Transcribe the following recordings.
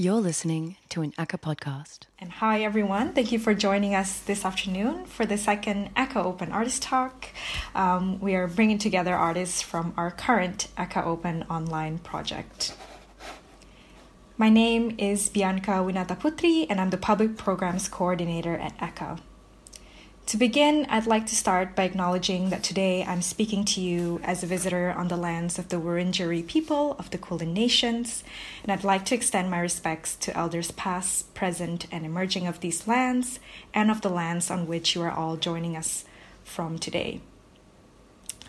You're listening to an ACCA podcast. And hi, everyone. Thank you for joining us this afternoon for the second ACCA Open Artist Talk. Um, we are bringing together artists from our current ACCA Open online project. My name is Bianca Winataputri, and I'm the Public Programs Coordinator at ACCA. To begin, I'd like to start by acknowledging that today I'm speaking to you as a visitor on the lands of the Wurundjeri people of the Kulin Nations, and I'd like to extend my respects to elders past, present, and emerging of these lands and of the lands on which you are all joining us from today.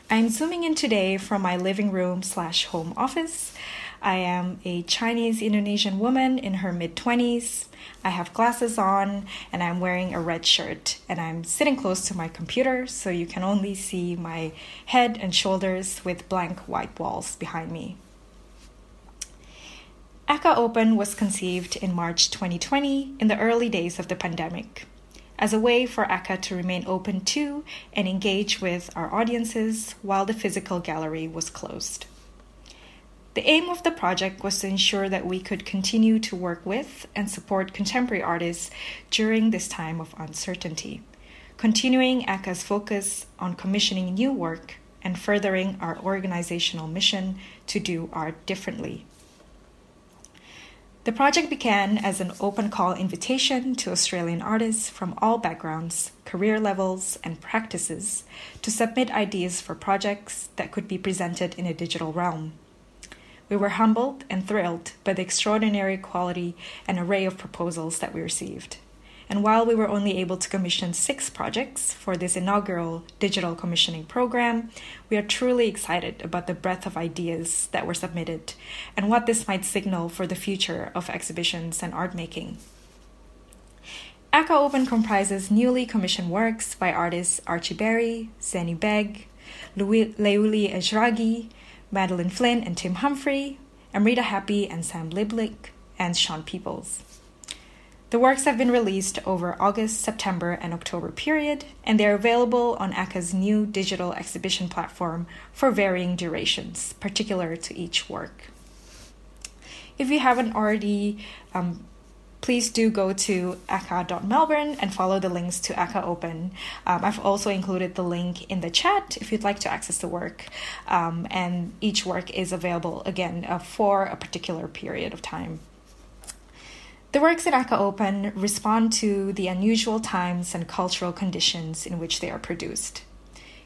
I'm zooming in today from my living room slash home office. I am a Chinese Indonesian woman in her mid 20s. I have glasses on and I'm wearing a red shirt and I'm sitting close to my computer so you can only see my head and shoulders with blank white walls behind me. ACCA Open was conceived in March 2020 in the early days of the pandemic as a way for ACCA to remain open to and engage with our audiences while the physical gallery was closed. The aim of the project was to ensure that we could continue to work with and support contemporary artists during this time of uncertainty, continuing ACCA's focus on commissioning new work and furthering our organizational mission to do art differently the project began as an open call invitation to Australian artists from all backgrounds, career levels, and practices to submit ideas for projects that could be presented in a digital realm. We were humbled and thrilled by the extraordinary quality and array of proposals that we received. And while we were only able to commission six projects for this inaugural digital commissioning program, we are truly excited about the breadth of ideas that were submitted and what this might signal for the future of exhibitions and art making. ACCA Open comprises newly commissioned works by artists Archie Barry, Zenny Beg, Leuli Eshraghi, Madeline Flynn and Tim Humphrey, Amrita Hepi and Sam Lieblich, and Sean Peoples. The works have been released over August, September, and October period, and they are available on ACCA's new digital exhibition platform for varying durations, particular to each work. If you haven't already, um, please do go to acca.melbourne and follow the links to ACCA Open. Um, I've also included the link in the chat if you'd like to access the work, um, and each work is available again uh, for a particular period of time. The works at ACCA Open respond to the unusual times and cultural conditions in which they are produced.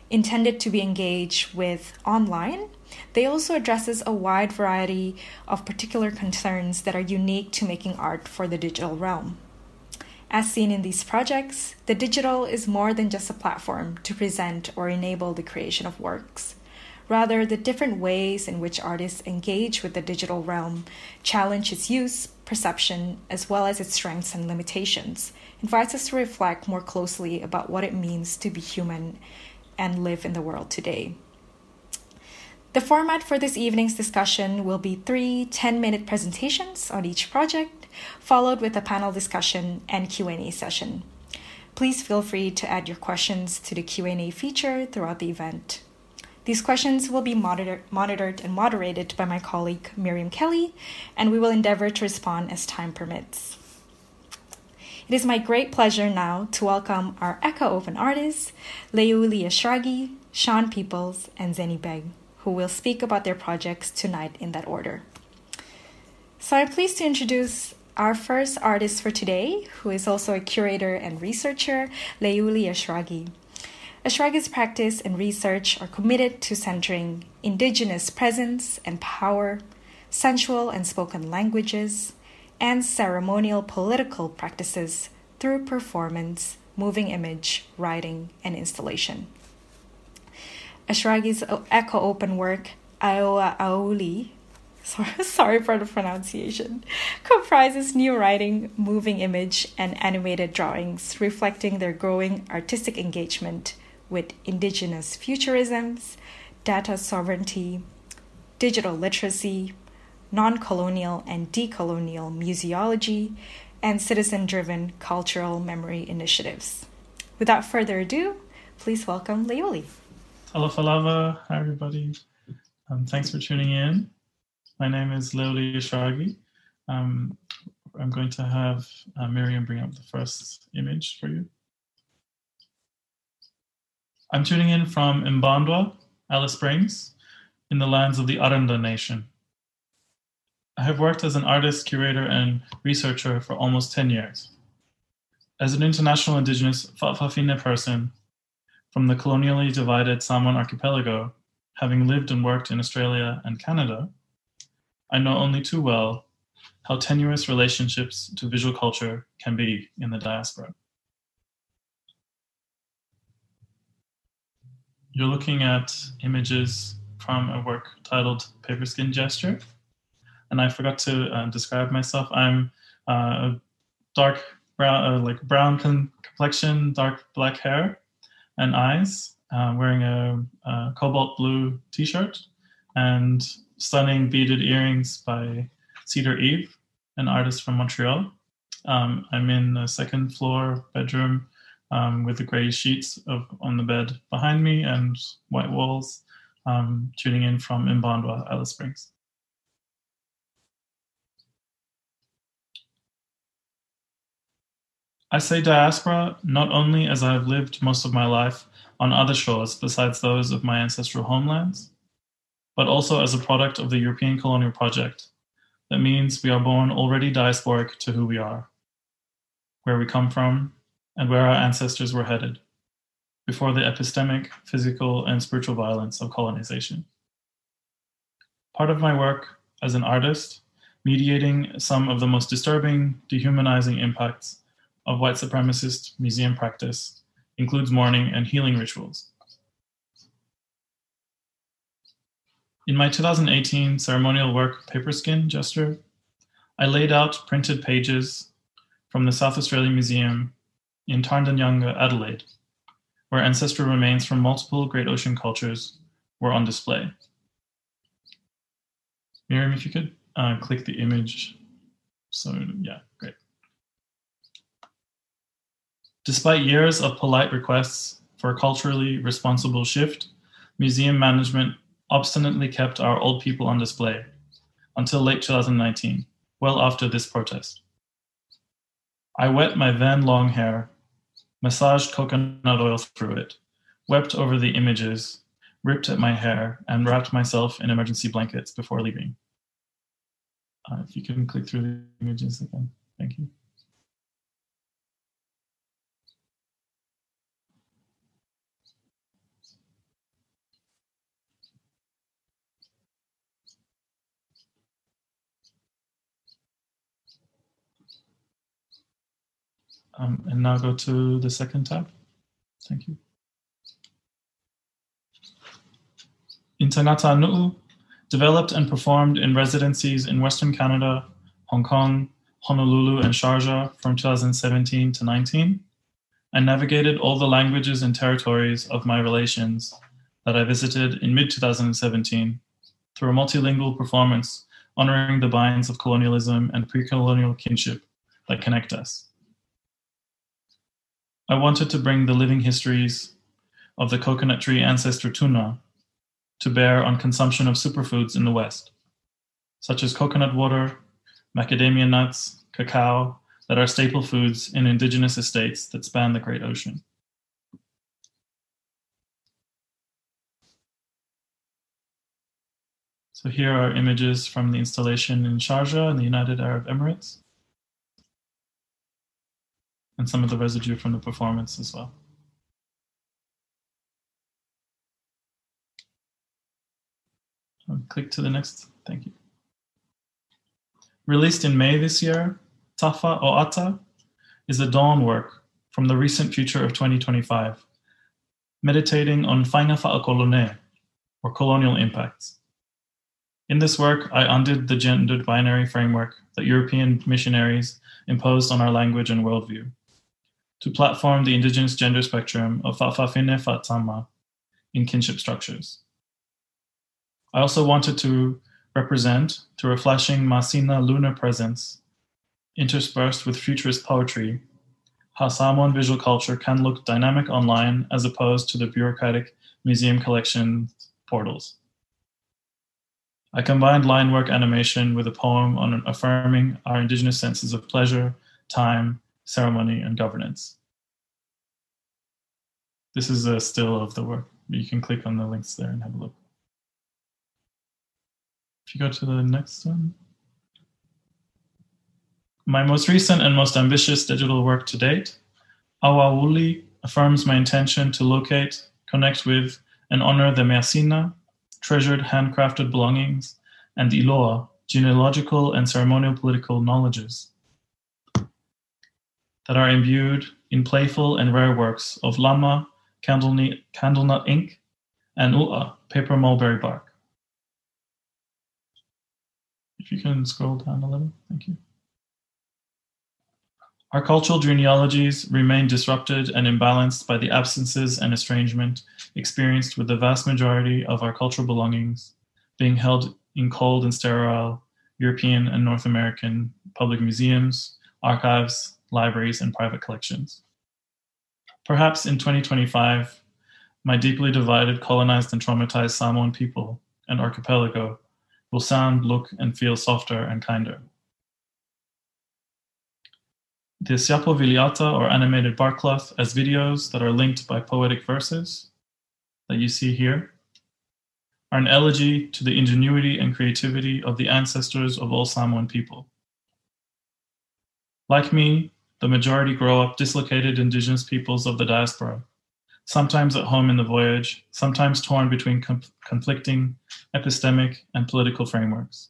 Intended to be engaged with online, they also addresses a wide variety of particular concerns that are unique to making art for the digital realm. As seen in these projects, the digital is more than just a platform to present or enable the creation of works. Rather, the different ways in which artists engage with the digital realm challenge its use, perception, as well as its strengths and limitations, invites us to reflect more closely about what it means to be human and live in the world today. The format for this evening's discussion will be three 10-minute presentations on each project, followed with a panel discussion and Q&A session. Please feel free to add your questions to the Q&A feature throughout the event. These questions will be monitor- monitored and moderated by my colleague Miriam Kelly, and we will endeavor to respond as time permits. It is my great pleasure now to welcome our ACCA Open artists, Leuli Eshraghi, Sean Peoples, and Zenny Beg, who will speak about their projects tonight in that order. So I'm pleased to introduce our first artist for today, who is also a curator and researcher, Leuli Eshraghi. Eshraghi's practice and research are committed to centering indigenous presence and power, sensual and spoken languages, and ceremonial political practices through performance, moving image, writing, and installation. Eshraghi's ACCA Open work, Aoa Auli, sorry for the pronunciation, comprises new writing, moving image, and animated drawings reflecting their growing artistic engagement with indigenous futurisms, data sovereignty, digital literacy, non colonial and decolonial museology, and citizen driven cultural memory initiatives. Without further ado, please welcome Leuli. Hello, Falava. Hi, everybody. Um, thanks for tuning in. My name is Leuli Eshraghi. Um, I'm going to have uh, Miriam bring up the first image for you. I'm tuning in from Mparntwe, Alice Springs, in the lands of the Aranda Nation. I have worked as an artist, curator, and researcher for almost 10 years. As an international indigenous Fa'afafine person from the colonially divided Samoan archipelago, having lived and worked in Australia and Canada, I know only too well how tenuous relationships to visual culture can be in the diaspora. You're looking at images from a work titled Paper Skin Gesture. And I forgot to uh, describe myself. I'm uh, dark brown, uh, like brown complexion, dark black hair and eyes, uh, wearing a, a cobalt blue t-shirt and stunning beaded earrings by Cedar Eve, an artist from Montreal. Um, I'm in the second floor bedroom um, with the gray sheets of, on the bed behind me and white walls, um, tuning in from Mparntwe, Alice Springs. I say diaspora not only as I have lived most of my life on other shores besides those of my ancestral homelands, but also as a product of the European colonial project. That means we are born already diasporic to who we are, where we come from, and where our ancestors were headed before the epistemic, physical, and spiritual violence of colonization. Part of my work as an artist, mediating some of the most disturbing, dehumanizing impacts of white supremacist museum practice, includes mourning and healing rituals. In my 2018 ceremonial work, Paper Skin Gesture, I laid out printed pages from the South Australian Museum in Tarndanyanga, Adelaide, where ancestral remains from multiple Great Ocean cultures were on display. Miriam, if you could uh, click the image. So, yeah, great. Despite years of polite requests for a culturally responsible shift, museum management obstinately kept our old people on display until late 2019, well after this protest. I wet my then long hair massaged coconut oil through it, wept over the images, ripped at my hair, and wrapped myself in emergency blankets before leaving. Uh, if you can click through the images again, thank you. Um, and now go to the second tab. Thank you. In Tangata Nu'u, developed and performed in residencies in Western Canada, Hong Kong, Honolulu, and Sharjah from 2017 to 19. and navigated all the languages and territories of my relations that I visited in mid 2017 through a multilingual performance honoring the binds of colonialism and pre colonial kinship that connect us. I wanted to bring the living histories of the coconut tree ancestor tuna to bear on consumption of superfoods in the West, such as coconut water, macadamia nuts, cacao, that are staple foods in indigenous estates that span the Great Ocean. So here are images from the installation in Sharjah in the United Arab Emirates and some of the residue from the performance as well. Um, click to the next. Thank you. Released in May this year, Tafa O'ata is a dawn work from the recent future of 2025, meditating on Fainga Fa'akolone, or colonial impacts. In this work, I undid the gendered binary framework that European missionaries imposed on our language and worldview to platform the indigenous gender spectrum of Fa'afafine Fa'atama in kinship structures. I also wanted to represent, through a flashing Masina lunar presence, interspersed with futurist poetry, how Samoan visual culture can look dynamic online as opposed to the bureaucratic museum collection portals. I combined line work animation with a poem on affirming our Indigenous senses of pleasure, time, ceremony, and governance. This is a still of the work. You can click on the links there and have a look. If you go to the next one. My most recent and most ambitious digital work to date, Awawuli affirms my intention to locate, connect with, and honor the Measina, treasured handcrafted belongings, and Iloa, genealogical and ceremonial political knowledges that are imbued in playful and rare works of lama, candlenut, ink, and ua, paper mulberry bark. If you can scroll down a little, thank you. Our cultural genealogies remain disrupted and imbalanced by the absences and estrangement experienced with the vast majority of our cultural belongings being held in cold and sterile European and North American public museums, archives, libraries, and private collections. Perhaps in 2025, my deeply divided, colonized, and traumatized Samoan people and archipelago will sound, look, and feel softer and kinder. The Siapo Viliata, or animated barkcloth, as videos that are linked by poetic verses that you see here, are an elegy to the ingenuity and creativity of the ancestors of all Samoan people. Like me, the majority grow up dislocated indigenous peoples of the diaspora, sometimes at home in the voyage, sometimes torn between com- conflicting epistemic and political frameworks.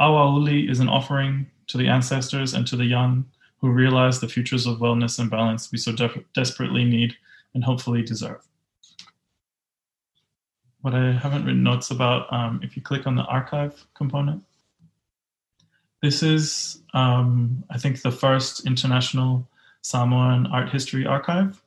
Awauli is an offering to the ancestors and to the young who realize the futures of wellness and balance we so de- desperately need and hopefully deserve. What I haven't written notes about, um, if you click on the archive component, this is, um, I think, the first international Samoan art history archive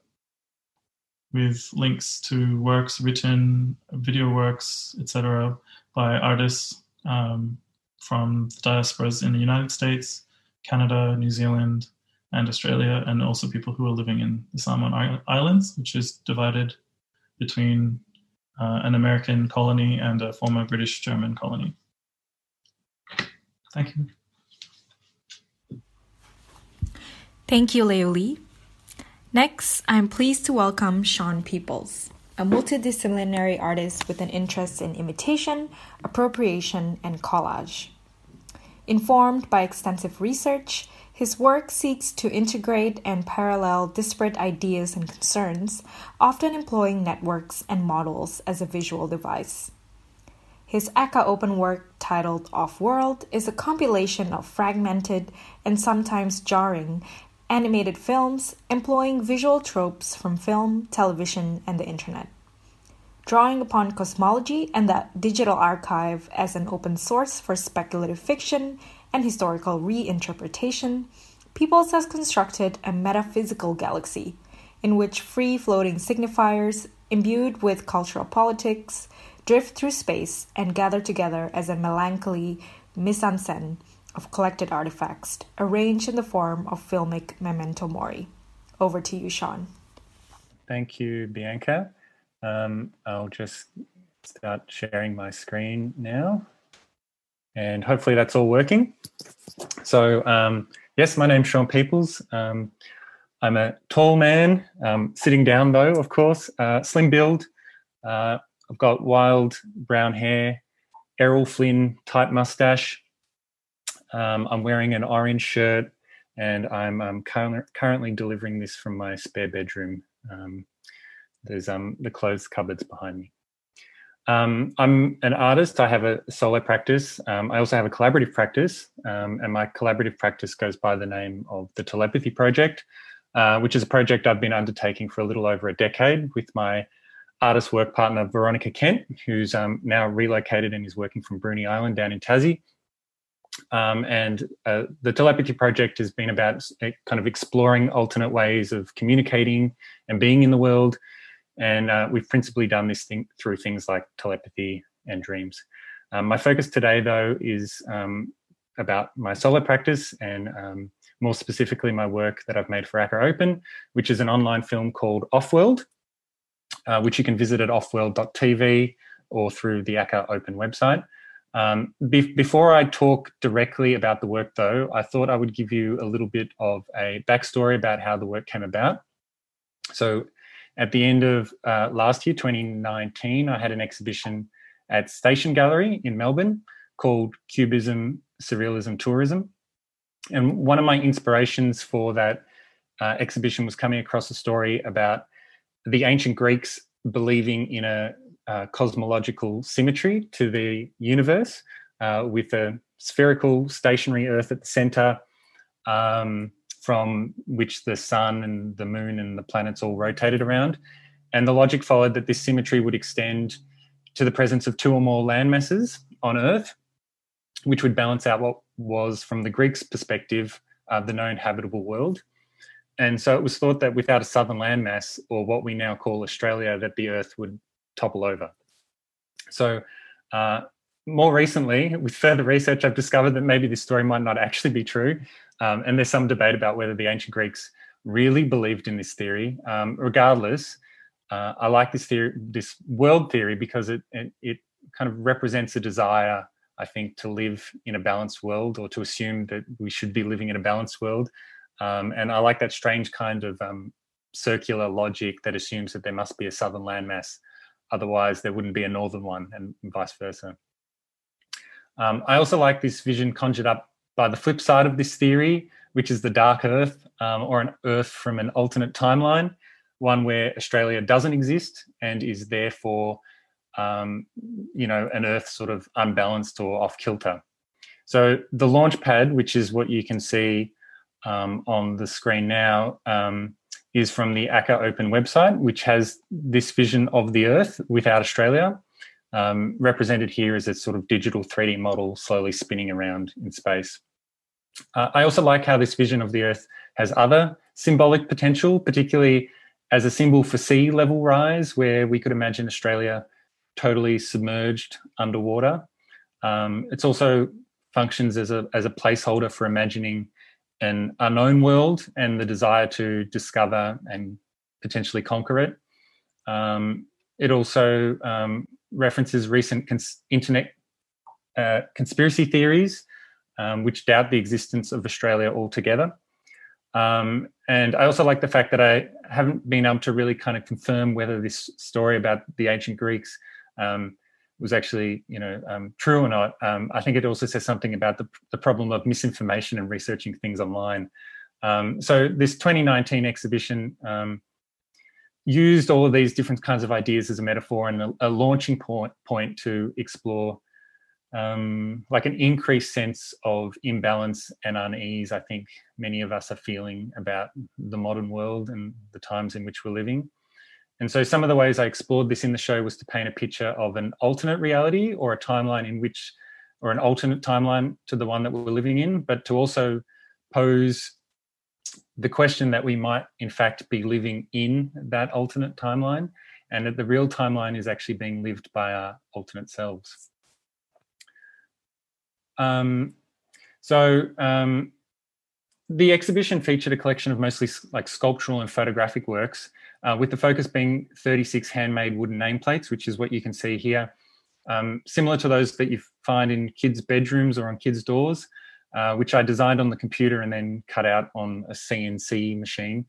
with links to works written, video works, etc., by artists um, from the diasporas in the United States, Canada, New Zealand, and Australia, and also people who are living in the Samoan Islands, which is divided between uh, an American colony and a former British German colony. Thank you. Thank you, Leuli. Next, I'm pleased to welcome Sean Peoples, a multidisciplinary artist with an interest in imitation, appropriation, and collage. Informed by extensive research, his work seeks to integrate and parallel disparate ideas and concerns, often employing networks and models as a visual device. His ACCA Open work titled Off World is a compilation of fragmented and sometimes jarring animated films employing visual tropes from film, television, and the internet. Drawing upon cosmology and the digital archive as an open source for speculative fiction and historical reinterpretation, Peoples has constructed a metaphysical galaxy in which free floating signifiers, imbued with cultural politics, drift through space and gather together as a melancholy mise en scène of collected artifacts arranged in the form of filmic memento mori. Over to you, Sean. Thank you, Bianca. Um, I'll just start sharing my screen now. And hopefully that's all working. So, um, yes, my name's Sean Peoples. Um, I'm a tall man, um, sitting down though, of course, uh, slim build. Uh, I've got wild brown hair, Errol Flynn type mustache, um, I'm wearing an orange shirt and I'm um, cur- currently delivering this from my spare bedroom. Um, there's um, the clothes cupboards behind me. Um, I'm an artist. I have a solo practice. Um, I also have a collaborative practice, and my collaborative practice goes by the name of the Telepathy Project, uh, which is a project I've been undertaking for a little over a decade with my artist work partner Veronica Kent, who's um, now relocated and is working from Bruny Island down in Tassie. Um, and uh, the telepathy project has been about kind of exploring alternate ways of communicating and being in the world. And uh, we've principally done this thing through things like telepathy and dreams. Um, my focus today, though, is um, about my solo practice and um, more specifically my work that I've made for ACCA Open, which is an online film called Offworld, uh, which you can visit at offworld.tv or through the ACCA Open website. Um, be- before I talk directly about the work, though, I thought I would give you a little bit of a backstory about how the work came about. So, at the end of uh, last year, 2019, I had an exhibition at Station Gallery in Melbourne called Cubism, Surrealism, Tourism. And one of my inspirations for that uh, exhibition was coming across a story about the ancient Greeks believing in a uh, cosmological symmetry to the universe uh, with a spherical stationary Earth at the center, um, from which the sun and the moon and the planets all rotated around. And the logic followed that this symmetry would extend to the presence of two or more landmasses on Earth, which would balance out what was, from the Greeks' perspective, uh, the known habitable world. And so it was thought that without a southern landmass, or what we now call Australia, that the Earth would topple over. So, uh, more recently, with further research, I've discovered that maybe this story might not actually be true. Um, and there's some debate about whether the ancient Greeks really believed in this theory. Um, regardless, uh, I like this theory, this world theory, because it, it, it kind of represents a desire, I think, to live in a balanced world or to assume that we should be living in a balanced world. Um, and I like that strange kind of um, circular logic that assumes that there must be a southern landmass Otherwise, there wouldn't be a northern one, and vice versa. Um, I also like this vision conjured up by the flip side of this theory, which is the dark Earth, um, or an Earth from an alternate timeline, one where Australia doesn't exist and is therefore, um, you know, an Earth sort of unbalanced or off kilter. So the launch pad, which is what you can see um, on the screen now, um, is from the ACCA Open website, which has this vision of the Earth without Australia, um, represented here as a sort of digital 3D model slowly spinning around in space. Uh, I also like how this vision of the Earth has other symbolic potential, particularly as a symbol for sea level rise, where we could imagine Australia totally submerged underwater. Um, it's also functions as a as a placeholder for imagining an unknown world and the desire to discover and potentially conquer it. Um, it also um, references recent cons- internet uh, conspiracy theories, um, which doubt the existence of Australia altogether. Um, and I also like the fact that I haven't been able to really kind of confirm whether this story about the ancient Greeks um, was actually you know um, true or not. Um, I think it also says something about the, the problem of misinformation and researching things online. Um, so this 2019 exhibition um, used all of these different kinds of ideas as a metaphor and a, a launching point point to explore um, like an increased sense of imbalance and unease. I think many of us are feeling about the modern world and the times in which we're living. And so some of the ways I explored this in the show was to paint a picture of an alternate reality or a timeline in which, or an alternate timeline to the one that we're living in, but to also pose the question that we might in fact be living in that alternate timeline and that the real timeline is actually being lived by our alternate selves. Um, so um, the exhibition featured a collection of mostly like sculptural and photographic works uh, with the focus being 36 handmade wooden nameplates, which is what you can see here. Um, similar to those that you find in kids' bedrooms or on kids' doors, uh, which I designed on the computer and then cut out on a CNC machine.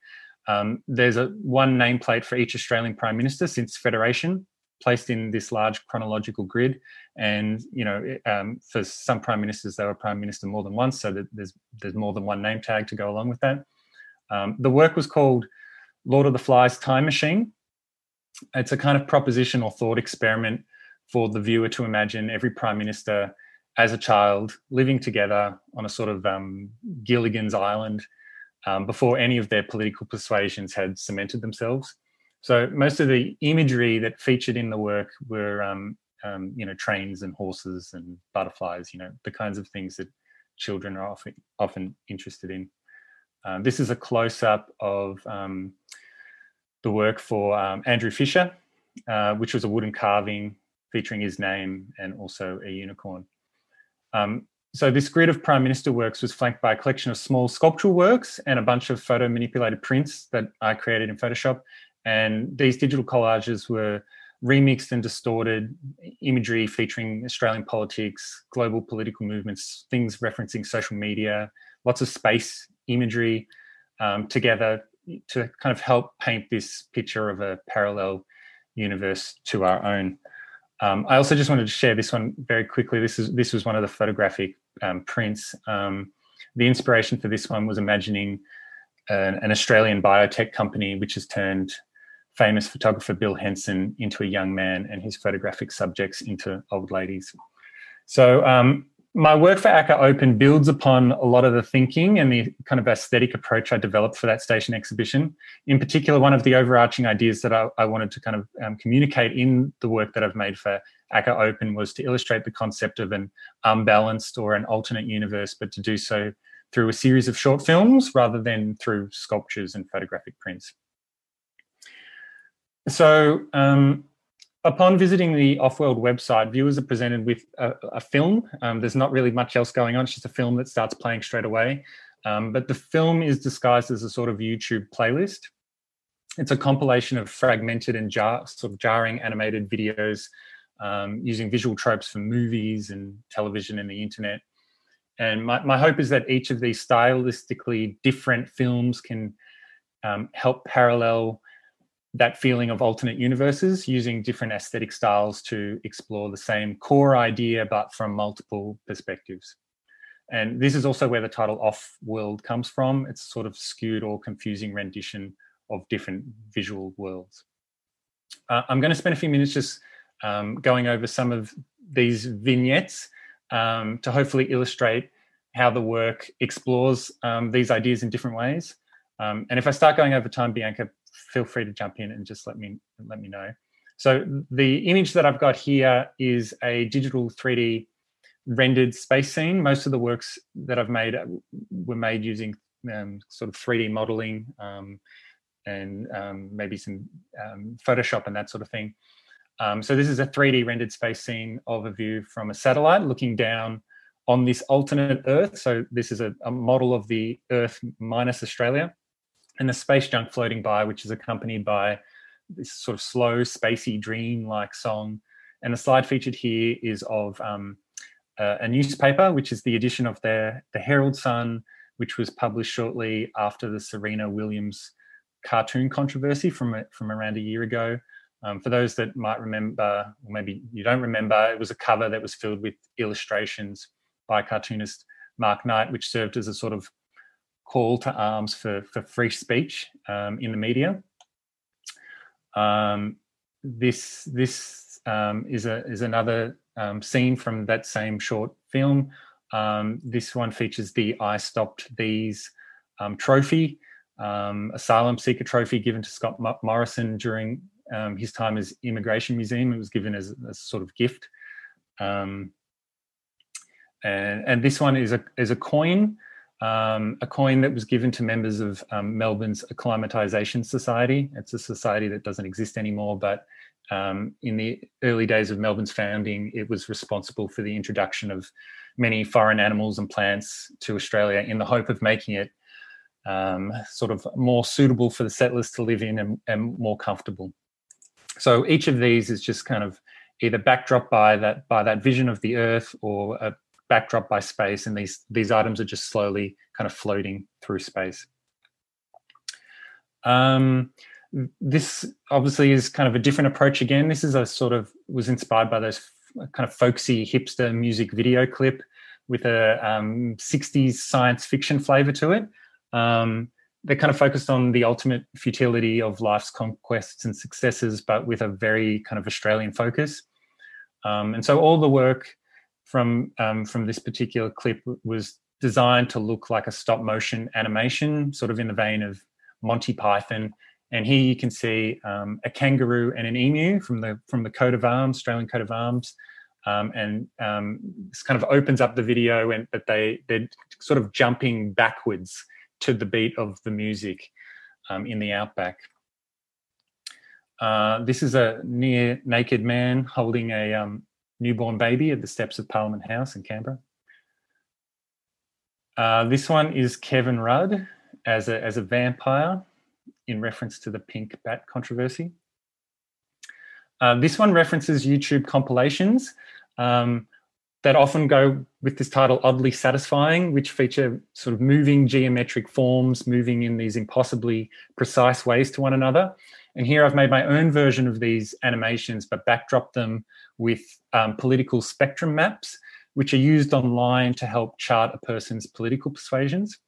Um, there's a one nameplate for each Australian Prime Minister since Federation, placed in this large chronological grid. And you know, um, for some prime ministers, they were prime minister more than once, so that there's there's more than one name tag to go along with that. Um, the work was called Lord of the Flies Time Machine. It's a kind of proposition or thought experiment for the viewer to imagine every prime minister as a child living together on a sort of um, Gilligan's Island um, before any of their political persuasions had cemented themselves. So most of the imagery that featured in the work were, um, um you know, trains and horses and butterflies. You know, the kinds of things that children are often often interested in. Um, this is a close up of um, the work for um, Andrew Fisher, uh, which was a wooden carving featuring his name and also a unicorn. Um, so this grid of Prime Minister works was flanked by a collection of small sculptural works and a bunch of photo manipulated prints that I created in Photoshop. And these digital collages were remixed and distorted imagery featuring Australian politics, global political movements, things referencing social media, lots of space imagery um, together to kind of help paint this picture of a parallel universe to our own. Um, I also just wanted to share this one very quickly. This is this was one of the photographic um, prints. Um, the inspiration for this one was imagining an, an, Australian biotech company which has turned famous photographer Bill Henson into a young man and his photographic subjects into old ladies. So um, my work for ACCA Open builds upon a lot of the thinking and the kind of aesthetic approach I developed for that station exhibition. In particular, one of the overarching ideas that I, I wanted to kind of um, communicate in the work that I've made for ACCA Open was to illustrate the concept of an unbalanced or an alternate universe, but to do so through a series of short films rather than through sculptures and photographic prints. So um, upon visiting the Offworld website, viewers are presented with a, a film. Um, there's not really much else going on. It's just a film that starts playing straight away. Um, but the film is disguised as a sort of YouTube playlist. It's a compilation of fragmented and jar, sort of jarring animated videos um, using visual tropes from movies and television and the internet. And my, my hope is that each of these stylistically different films can um, help parallel that feeling of alternate universes using different aesthetic styles to explore the same core idea but from multiple perspectives. And this is also where the title off world comes from. It's sort of skewed or confusing rendition of different visual worlds. Uh, i'm going to spend a few minutes just um, going over some of these vignettes um, to hopefully illustrate how the work explores um, these ideas in different ways. Um, and if i start going over time bianca feel free to jump in and just let me let me know. So the image that I've got here is a digital 3D rendered space scene. Most of the works that I've made were made using um, sort of 3D modeling um, and um, maybe some um, Photoshop and that sort of thing. Um, so this is a 3D rendered space scene of a view from a satellite looking down on this alternate Earth. So this is a, a model of the Earth minus Australia and the space junk floating by, which is accompanied by this sort of slow, spacey, dream-like song. And the slide featured here is of um, uh, a newspaper, which is the edition of the, the Herald Sun, which was published shortly after the Serena Williams cartoon controversy from from around a year ago. Um, for those that might remember, or maybe you don't remember, it was a cover that was filled with illustrations by cartoonist Mark Knight, which served as a sort of call to arms for, for free speech um, in the media. Um, this this um, is a is another um, scene from that same short film. Um, this one features the "I Stopped These" trophy, asylum seeker trophy given to Scott Morrison during his time as Immigration Museum. It was given as a sort of gift. and, and this one is a is a coin um, a coin that was given to members of um, Melbourne's Acclimatisation Society. It's a society that doesn't exist anymore, but um, in the early days of Melbourne's founding, it was responsible for the introduction of many foreign animals and plants to Australia in the hope of making it um, sort of more suitable for the settlers to live in and, and more comfortable. So each of these is just kind of either backdrop by that by that vision of the earth or a backdrop by space, and these these items are just slowly kind of floating through space. Um, this obviously is kind of a different approach again. This is a sort of was inspired by those kind of folksy hipster music video clip with a um, 60s science fiction flavor to it. Um, they're kind of focused on the ultimate futility of life's conquests and successes, but with a very kind of Australian focus. Um, and so all the work from um, from this particular clip was designed to look like a stop motion animation, sort of in the vein of Monty Python. And here you can see um, a kangaroo and an emu from the from the coat of arms, Australian coat of arms, um, and um, this kind of opens up the video, and that they they're sort of jumping backwards to the beat of the music um, in the outback. Uh, this is a near naked man holding a um, newborn baby at the steps of Parliament House in Canberra. Uh, this one is Kevin Rudd as a, as a vampire in reference to the pink bat controversy. Uh, this one references YouTube compilations um, that often go with this title oddly satisfying, which feature sort of moving geometric forms, moving in these impossibly precise ways to one another. And here I've made my own version of these animations, but backdrop them with um, political spectrum maps, which are used online to help chart a person's political persuasions.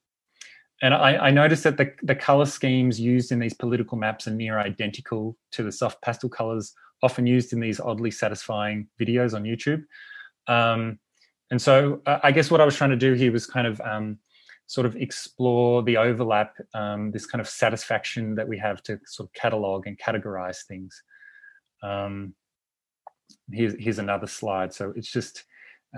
And I, I noticed that the, the color schemes used in these political maps are near identical to the soft pastel colors often used in these oddly satisfying videos on YouTube. Um, and so uh, I guess what I was trying to do here was kind of um, sort of explore the overlap, um, this kind of satisfaction that we have to sort of catalog and categorize things. Um, here's, here's another slide. So it's just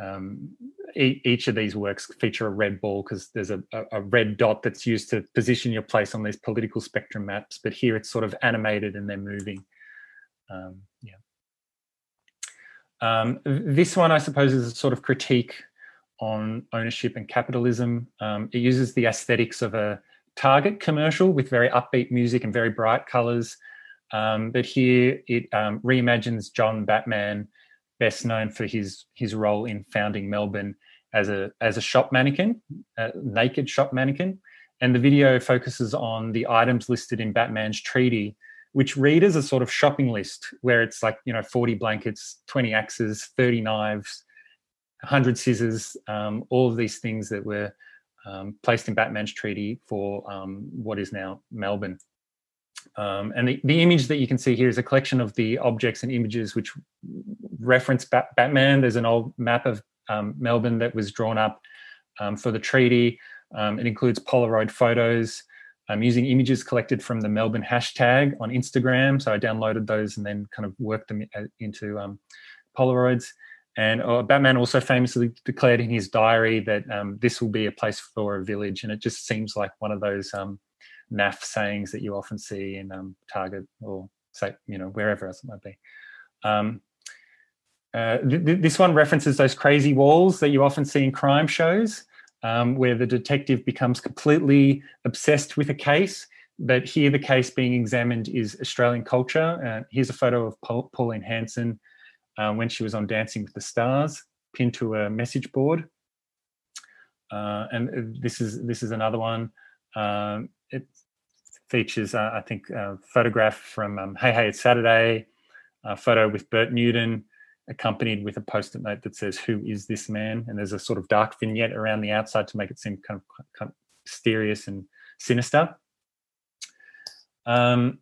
um, e- each of these works feature a red ball because there's a, a, red dot that's used to position your place on these political spectrum maps. But here it's sort of animated and they're moving. Um, yeah. Um, this one, I suppose, is a sort of critique on ownership and capitalism. Um, it uses the aesthetics of a Target commercial with very upbeat music and very bright colors. Um, but here it um, reimagines John Batman, best known for his his role in founding Melbourne as a as a shop mannequin, a naked shop mannequin. And the video focuses on the items listed in Batman's treaty which read as a sort of shopping list where it's like, you know, 40 blankets, 20 axes, 30 knives, 100 scissors, um, all of these things that were um, placed in Batman's treaty for um, what is now Melbourne. Um, and the, the image that you can see here is a collection of the objects and images which reference Bat- Batman. There's an old map of um, Melbourne that was drawn up for the treaty. it includes Polaroid photos. I'm using images collected from the Melbourne hashtag on Instagram. So I downloaded those and then kind of worked them uh, into um, Polaroids. And uh, Batman also famously declared in his diary that um, this will be a place for a village. And it just seems like one of those um, naff sayings that you often see in um, Target or say, you know, wherever else it might be. Um, uh, th- this one references those crazy walls that you often see in crime shows um, where the detective becomes completely obsessed with a case. But here, the case being examined is Australian culture. Uh, here's a photo of Paul, Pauline Hanson uh, when she was on Dancing with the Stars, pinned to a message board. Uh, and this is this is another one. Um, it features, uh, I think, a photograph from um, Hey Hey It's Saturday, a photo with Bert Newton, accompanied with a post-it note that says "Who is this man?" and there's a sort of dark vignette around the outside to make it seem kind of, kind of mysterious and sinister. Um,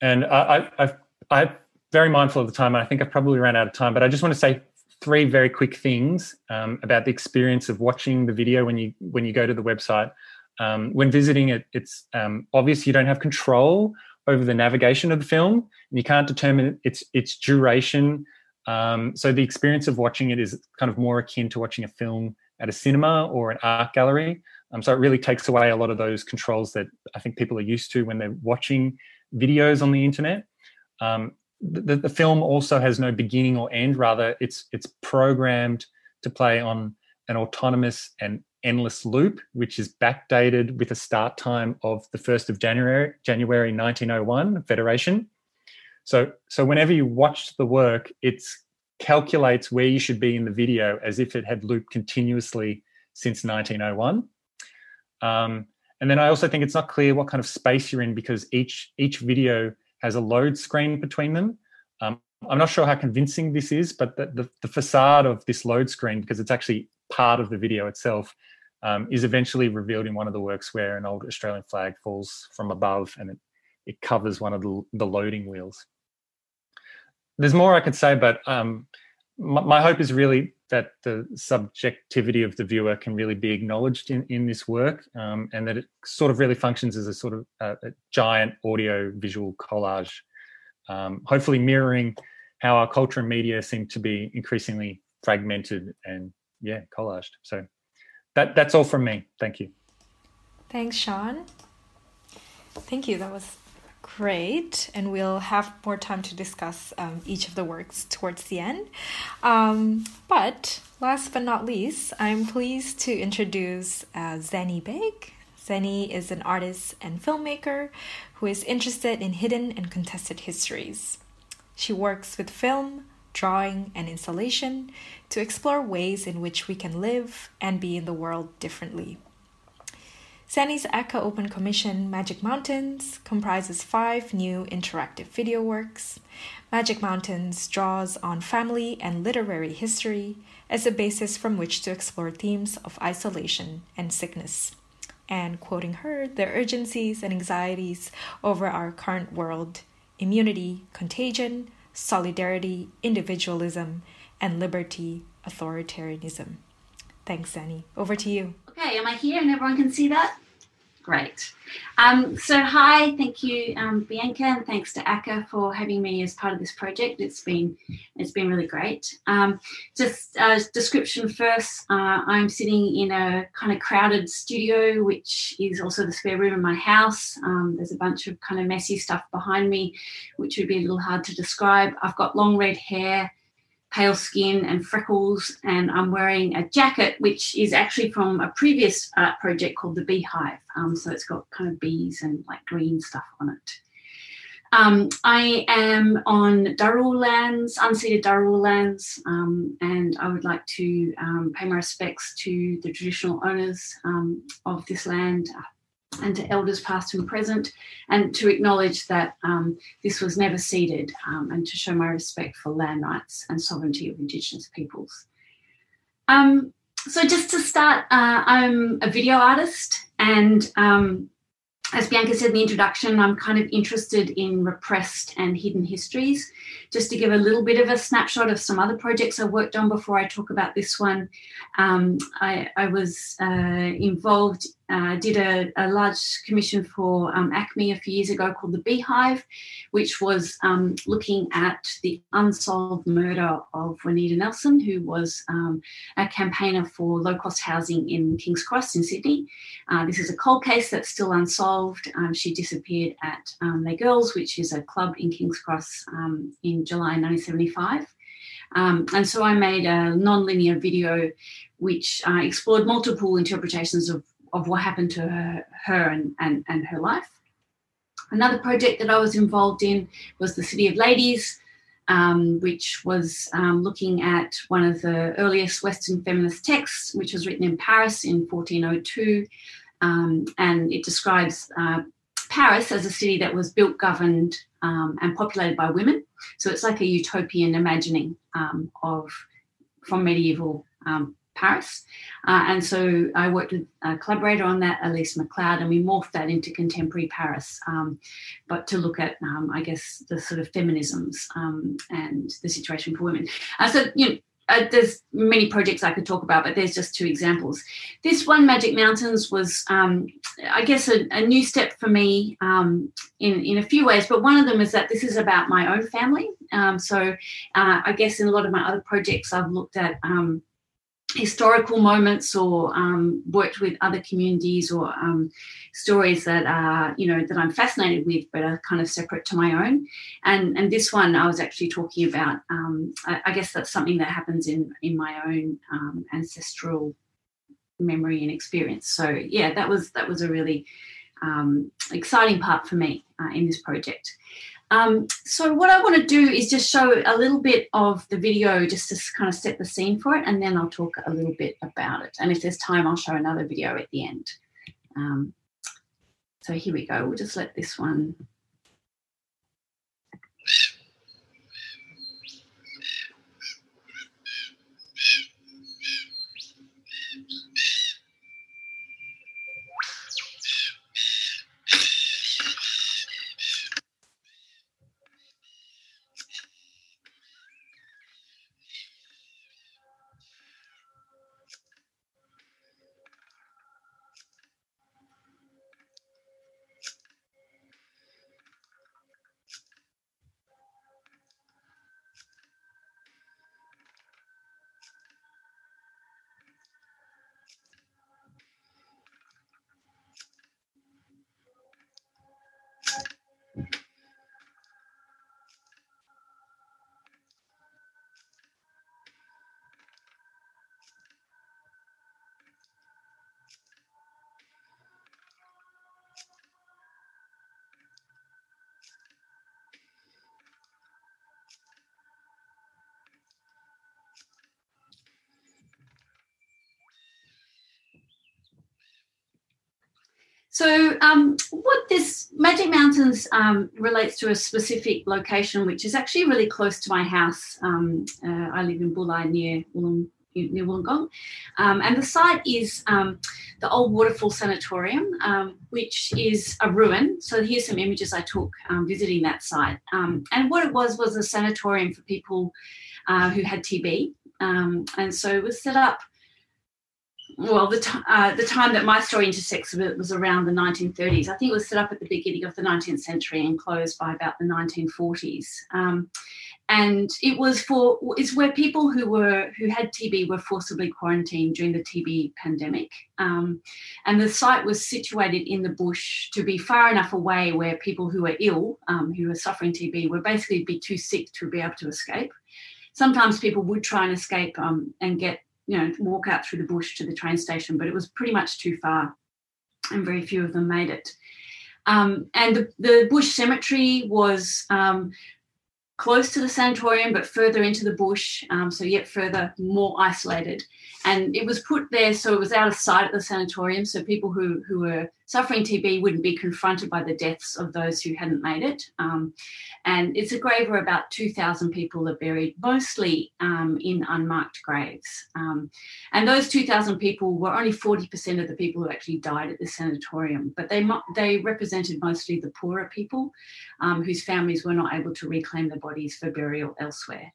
and I, I, I, am very mindful of the time. I think I've probably ran out of time, but I just want to say three very quick things um, about the experience of watching the video when you when you go to the website. Um, when visiting it, it's um, obvious you don't have control over the navigation of the film, and you can't determine its its duration um, so the experience of watching it is kind of more akin to watching a film at a cinema or an art gallery. Um, so it really takes away a lot of those controls that I think people are used to when they're watching videos on the internet. Um, the, the, film also has no beginning or end. Rather, it's it's programmed to play on an autonomous and endless loop, which is backdated with a start time of the first of January January 1901 Federation. So, so whenever you watch the work, it calculates where you should be in the video as if it had looped continuously since 1901. Um, and then I also think it's not clear what kind of space you're in because each each video has a load screen between them. Um, I'm not sure how convincing this is, but the, the, the, facade of this load screen, because it's actually part of the video itself, um, is eventually revealed in one of the works where an old Australian flag falls from above and it, it covers one of the, the loading wheels there's more I could say, but um, my, my, hope is really that the subjectivity of the viewer can really be acknowledged in, in this work um, and that it sort of really functions as a sort of a, a giant audio visual collage, um, hopefully mirroring how our culture and media seem to be increasingly fragmented and, yeah, collaged. So that, that's all from me. Thank you. Thanks, Sean. Thank you. That was great, and we'll have more time to discuss um, each of the works towards the end. Um, but last but not least, I'm pleased to introduce uh, Zenny Beg. Is an artist and filmmaker who is interested in hidden and contested histories. She works with film, drawing, and installation to explore ways in which we can live and be in the world differently. Zanny's ACCA Open Commission Magic Mountains comprises five new interactive video works. Magic Mountains draws on family and literary history as a basis from which to explore themes of isolation and sickness. And quoting her, the urgencies and anxieties over our current world immunity, contagion, solidarity, individualism, and liberty, authoritarianism. Thanks, Zanny. Over to you. Okay, am I here and everyone can see that? Great. Um, so hi, thank you, um, Bianca, and thanks to ACCA for having me as part of this project. It's been it's been really great. Um, just a description first. Uh, I'm sitting in a kind of crowded studio, which is also the spare room in my house. Um, there's a bunch of kind of messy stuff behind me, which would be a little hard to describe. I've got long red hair pale skin and freckles, and I'm wearing a jacket which is actually from a previous art project called the Beehive. Um, so it's got kind of bees and like green stuff on it. Um, I am on Dharawal lands, unceded Dharawal lands, um, and I would like to um, pay my respects to the traditional owners um, of this land, and to elders past and present, and to acknowledge that um, this was never ceded, um, and to show my respect for land rights and sovereignty of Indigenous peoples. Um, so, just to start, uh, I'm a video artist, and um, as Bianca said in the introduction, I'm kind of interested in repressed and hidden histories. Just to give a little bit of a snapshot of some other projects I worked on before I talk about this one, um, I, I, was uh, involved uh, did a, a, large commission for um, ACMI a few years ago called The Beehive, which was um, looking at the unsolved murder of Juanita Nielsen, who was um, a campaigner for low cost housing in King's Cross in Sydney. Uh, this is a cold case that's still unsolved. Um, she disappeared at um, Les Girls, which is a club in King's Cross, um, in July 1975. Um, and so I made a non-linear video which uh, explored multiple interpretations of of what happened to her, her and, and, and her life. Another project that I was involved in was the City of Ladies, um, which was um, looking at one of the earliest Western feminist texts, which was written in Paris in 1402. Um, and it describes uh, Paris as a city that was built, governed, um, and populated by women. So it's like a utopian imagining um, of from medieval um, Paris. Uh, and so I worked with a collaborator on that, Elise McLeod, and we morphed that into contemporary Paris, um, but to look at, um, I guess, the sort of feminisms um, and the situation for women. Uh, so, you know, uh, there's many projects I could talk about, but there's just two examples. This one, Magic Mountains, was, um, I guess, a, a, new step for me um, in in a few ways. But one of them is that this is about my own family. Um, so, uh, I guess in a lot of my other projects, I've looked at um, historical moments or um, worked with other communities or um, stories that are you know that I'm fascinated with but are kind of separate to my own. And and this one I was actually talking about um, I, I, guess that's something that happens in in my own um, ancestral memory and experience. So yeah that was that was a really um, exciting part for me uh, in this project um, so what I want to do is just show a little bit of the video just to kind of set the scene for it, and then I'll talk a little bit about it. And if there's time, I'll show another video at the end. Um, so here we go. We'll just let this one So, um, what this Magic Mountains um, relates to a specific location, which is actually really close to my house. Um, uh, I live in Bulli near Wollong, near Wollongong, um, and the site is um, the old Waterfall Sanatorium, um, which is a ruin. So here's some images I took visiting that site, and what it was was a sanatorium for people uh, who had TB, and so it was set up well, the, t- uh, the time that my story intersects with it was around the 1930s. I think it was set up at the beginning of the 19th century and closed by about the 1940s. Um, and it was for it's where people who were who had TB were forcibly quarantined during the TB pandemic. Um, and the site was situated in the bush to be far enough away where people who were ill, um, who were suffering TB, would basically be too sick to be able to escape. Sometimes people would try and escape um, and get you know, walk out through the bush to the train station, but it was pretty much too far, and very few of them made it. Um, and the, the, bush cemetery was um, close to the sanatorium, but further into the bush, um, so yet further, more isolated. And it was put there so it was out of sight at the sanatorium, so people who, who were suffering TB wouldn't be confronted by the deaths of those who hadn't made it. Um, and it's a grave where about 2,000 people are buried, mostly um, in unmarked graves. Um, and those 2,000 people were only 40% of the people who actually died at the sanatorium, but they, they represented mostly the poorer people um, whose families were not able to reclaim their bodies for burial elsewhere.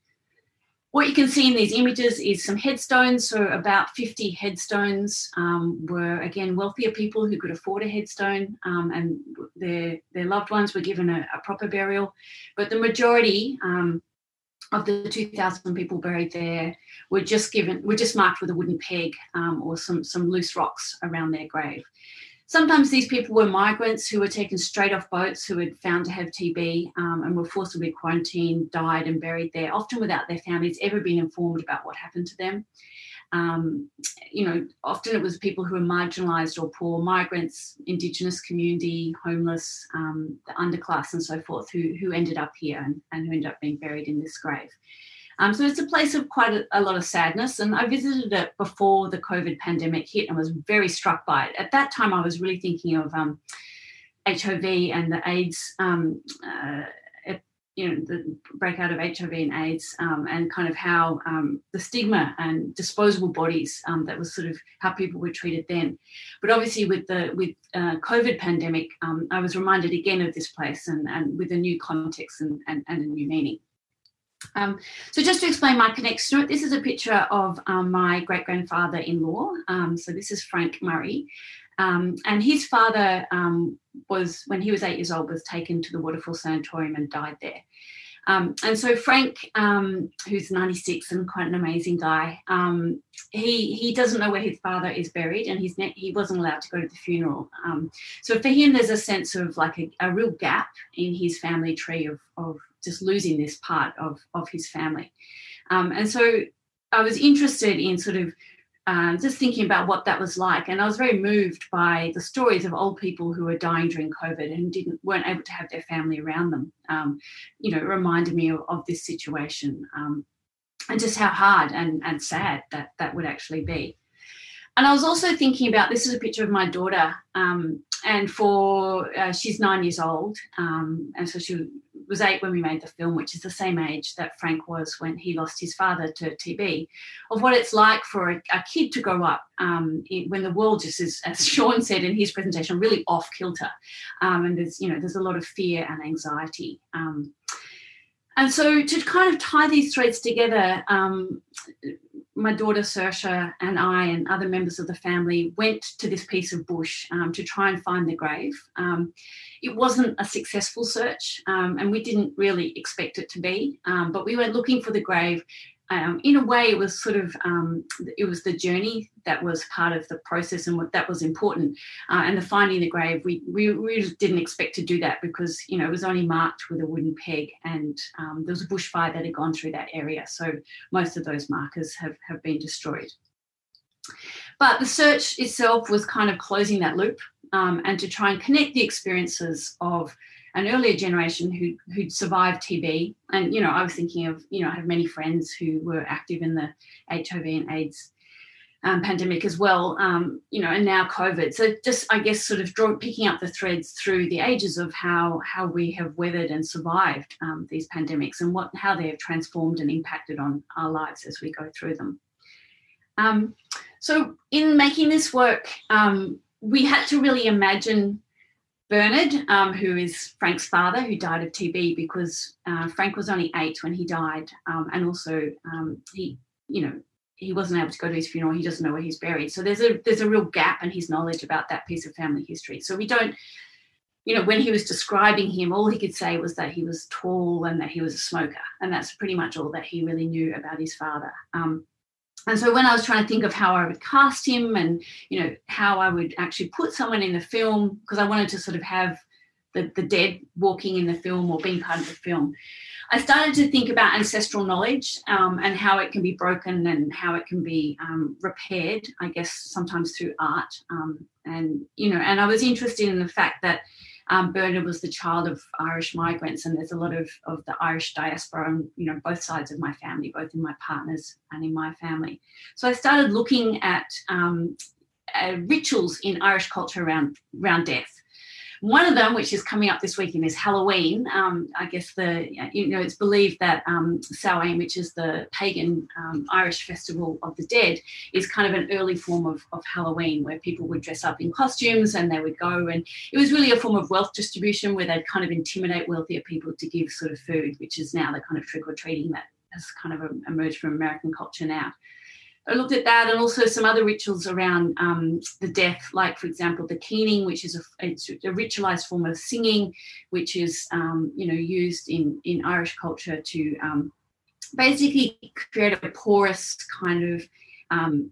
What you can see in these images is some headstones. So, about 50 headstones um, were, again, wealthier people who could afford a headstone um, and their, their loved ones were given a, a proper burial. But the majority um, of the 2,000 people buried there were just given, were just marked with a wooden peg um, or some, some loose rocks around their grave. Sometimes these people were migrants who were taken straight off boats who had found to have TB um, and were forcibly quarantined, died, and buried there, often without their families ever being informed about what happened to them. Um, you know, often it was people who were marginalised or poor, migrants, Indigenous community, homeless, um, the underclass, and so forth, who, who ended up here and, and who ended up being buried in this grave. Um, so it's a place of quite a, a, lot of sadness. And I visited it before the COVID pandemic hit and was very struck by it. At that time, I was really thinking of um, HIV and the AIDS, um, uh, you know, the breakout of HIV and AIDS, um, and kind of how um, the stigma and disposable bodies um, that was sort of how people were treated then. But obviously, with the with uh, COVID pandemic, I was reminded again of this place and, and with a new context and, and, and a new meaning. Um, so just to explain my connection to this is a picture of um, my great grandfather in law. Um, so this is Frank Murray. Um, and his father um, was, when he was eight years old, was taken to the Waterfall Sanatorium and died there. Um, and so Frank, who's 96 and quite an amazing guy, he he doesn't know where his father is buried, and he's ne- he wasn't allowed to go to the funeral. So for him, there's a sense of like a, a real gap in his family tree of of just losing this part of of his family. Um, and so I was interested in sort of um, just thinking about what that was like. And I was very moved by the stories of old people who were dying during COVID and didn't weren't able to have their family around them. Um, you know, it reminded me of, of this situation um, and just how hard and, and sad that that would actually be. And I was also thinking about this is a picture of my daughter, um, and for uh, she's nine years old, um, and so she was eight when we made the film, which is the same age that Frank was when he lost his father to TB, of what it's like for a, a kid to grow up um, in, when the world just is, as Sean said in his presentation, really off kilter, um, and there's you know there's a lot of fear and anxiety. Um, and so to kind of tie these threads together, um, my daughter Saoirse and I and other members of the family went to this piece of bush um, to try and find the grave. Um, it wasn't a successful search, um, and we didn't really expect it to be. Um, but we went looking for the grave um, in a way, it was sort of um, it was the journey that was part of the process and what that was important. Uh, and the finding the grave, we, we didn't expect to do that because you know it was only marked with a wooden peg, and um, there was a bushfire that had gone through that area, so most of those markers have have been destroyed. But the search itself was kind of closing that loop um, and to try and connect the experiences of an earlier generation who who'd survived TB. And you know, I was thinking of you know, I have many friends who were active in the HIV and AIDS um, pandemic as well, um, you know, and now COVID. So just, I guess, sort of draw, picking up the threads through the ages of how how we have weathered and survived um, these pandemics and what how they have transformed and impacted on our lives as we go through them. Um, so in making this work, um, we had to really imagine Bernard, um, who is Frank's father, who died of TB because uh, Frank was only eight when he died, and also he, you know, he wasn't able to go to his funeral. He doesn't know where he's buried. So there's a there's a real gap in his knowledge about that piece of family history. So we don't, you know, when he was describing him, all he could say was that he was tall and that he was a smoker, and that's pretty much all that he really knew about his father. Um, and so when I was trying to think of how I would cast him and you know how I would actually put someone in the film because I wanted to sort of have the, the dead walking in the film or being part of the film. I started to think about ancestral knowledge um, and how it can be broken and how it can be um, repaired, I guess, sometimes through art. Um, and, you know, and I was interested in the fact that um, Bernard was the child of Irish migrants, and there's a lot of, of the Irish diaspora on, you know, both sides of my family, both in my partners and in my family. So I started looking at um, uh, rituals in Irish culture around, around death. One of them, which is coming up this weekend, is Halloween. Um, I guess the you know it's believed that um, Samhain, which is the pagan um, Irish festival of the dead, is kind of an early form of, of Halloween where people would dress up in costumes and they would go and it was really a form of wealth distribution where they'd kind of intimidate wealthier people to give sort of food, which is now the kind of trick or treating that has kind of emerged from American culture now. I looked at that and also some other rituals around um, the death, like, for example, the keening, which is a, a ritualized form of singing, which is, um, you know, used in, in Irish culture to um, basically create a porous kind of um,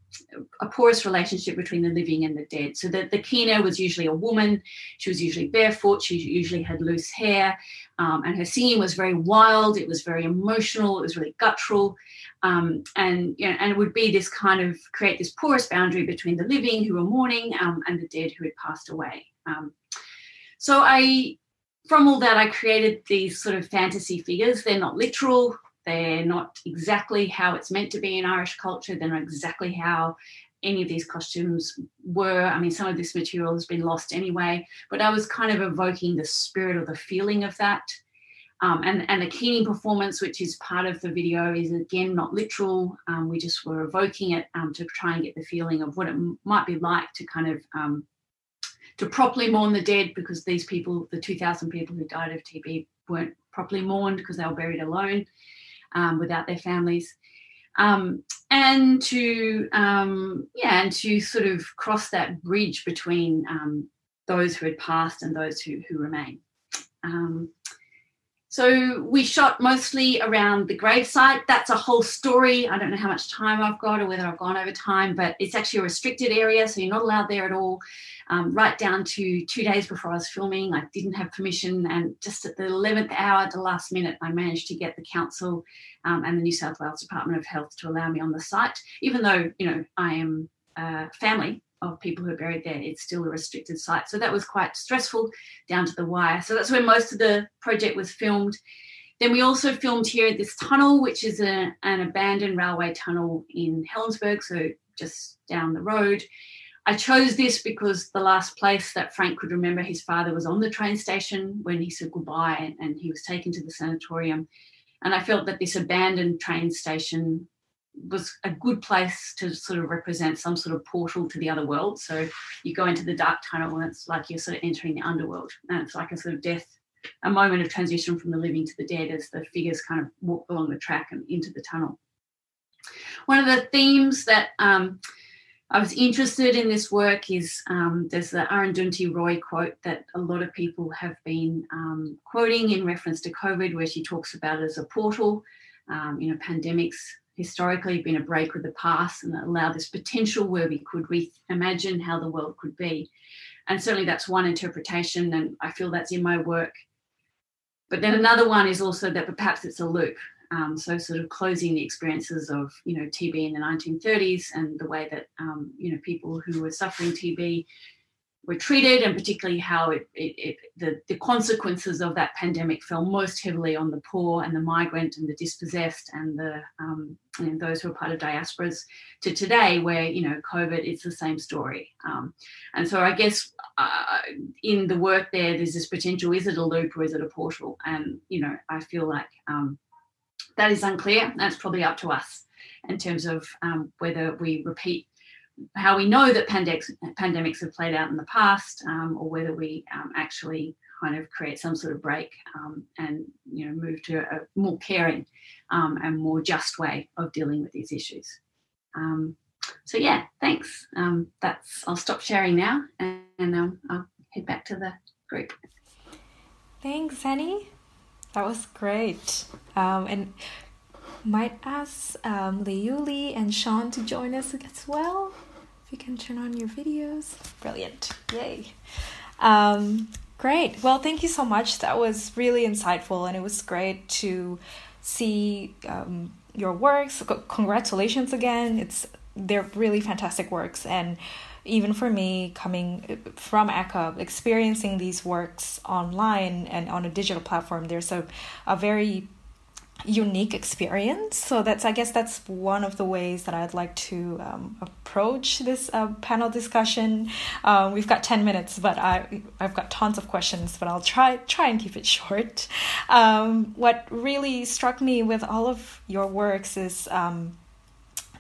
a porous relationship between the living and the dead. So the, the keener was usually a woman. She was usually barefoot. She usually had loose hair. Um, and her singing was very wild. It was very emotional. It was really guttural. Um, and, you know, and it would be this kind of create this porous boundary between the living who were mourning um, and the dead who had passed away. Um, so I, from all that, I created these sort of fantasy figures. They're not literal. They're not exactly how it's meant to be in Irish culture. They're not exactly how any of these costumes were. I mean, some of this material has been lost anyway, but I was kind of evoking the spirit or the feeling of that. Um, and, and the keening performance, which is part of the video, is again not literal. Um, we just were evoking it um, to try and get the feeling of what it m- might be like to kind of um, to properly mourn the dead, because these people, the 2,000 people who died of TB, weren't properly mourned because they were buried alone um, without their families. Um, and to yeah, and to sort of cross that bridge between those who had passed and those who who remain. So we shot mostly around the gravesite. That's a whole story. I don't know how much time I've got or whether I've gone over time, but it's actually a restricted area, so you're not allowed there at all um, right down to two days before I was filming. I didn't have permission, and just at the 11th hour, the last minute, I managed to get the council um, and the New South Wales Department of Health to allow me on the site, even though you know I am a family of people who are buried there. It's still a restricted site, so that was quite stressful down to the wire. So that's where most of the project was filmed. Then we also filmed here at this tunnel, which is a, an abandoned railway tunnel in Helensburgh, so just down the road. I chose this because the last place that Frank could remember his father was on the train station when he said goodbye and he was taken to the sanatorium. And I felt that this abandoned train station was a good place to sort of represent some sort of portal to the other world. So you go into the dark tunnel and it's like you're sort of entering the underworld. And it's like a sort of death, a moment of transition from the living to the dead as the figures kind of walk along the track and into the tunnel. One of the themes that um, I was interested in this work is um, there's the Arundhati Roy quote that a lot of people have been um, quoting in reference to COVID, where she talks about it as a portal. Um, you know, pandemics historically been a break with the past and allow this potential where we could reimagine how the world could be. And certainly that's one interpretation, and I feel that's in my work. But then another one is also that perhaps it's a loop um, so sort of closing the experiences of you know TB in the 1930s and the way that um, you know people who were suffering TB were treated and particularly how it, it, it, the, the consequences of that pandemic fell most heavily on the poor and the migrant and the dispossessed and the um, and those who are part of diasporas to today where you know covid is the same story. Um, and so i guess uh, in the work there there's this potential is it a loop or is it a portal? And you know i feel like um, that is unclear. That's probably up to us in terms of um, whether we repeat how we know that pandemics, pandemics have played out in the past, um, or whether we um, actually kind of create some sort of break um, and you know move to a more caring um, and more just way of dealing with these issues. Um, so yeah, thanks. Um, that's I'll stop sharing now and, and I'll head back to the group. Thanks, Annie. That was great. and might ask um, Leuli and Sean to join us as well. If you can turn on your videos. Brilliant. Yay. Um, great. Well, thank you so much. That was really insightful and it was great to see um, your works. Congratulations again. It's they're really fantastic works and even for me coming from ACCA, experiencing these works online and on a digital platform, there's a, a very unique experience. So that's I guess that's one of the ways that I'd like to um, approach this uh, panel discussion. Uh, we've got ten minutes, but I I've got tons of questions, but I'll try try and keep it short. Um, what really struck me with all of your works is um,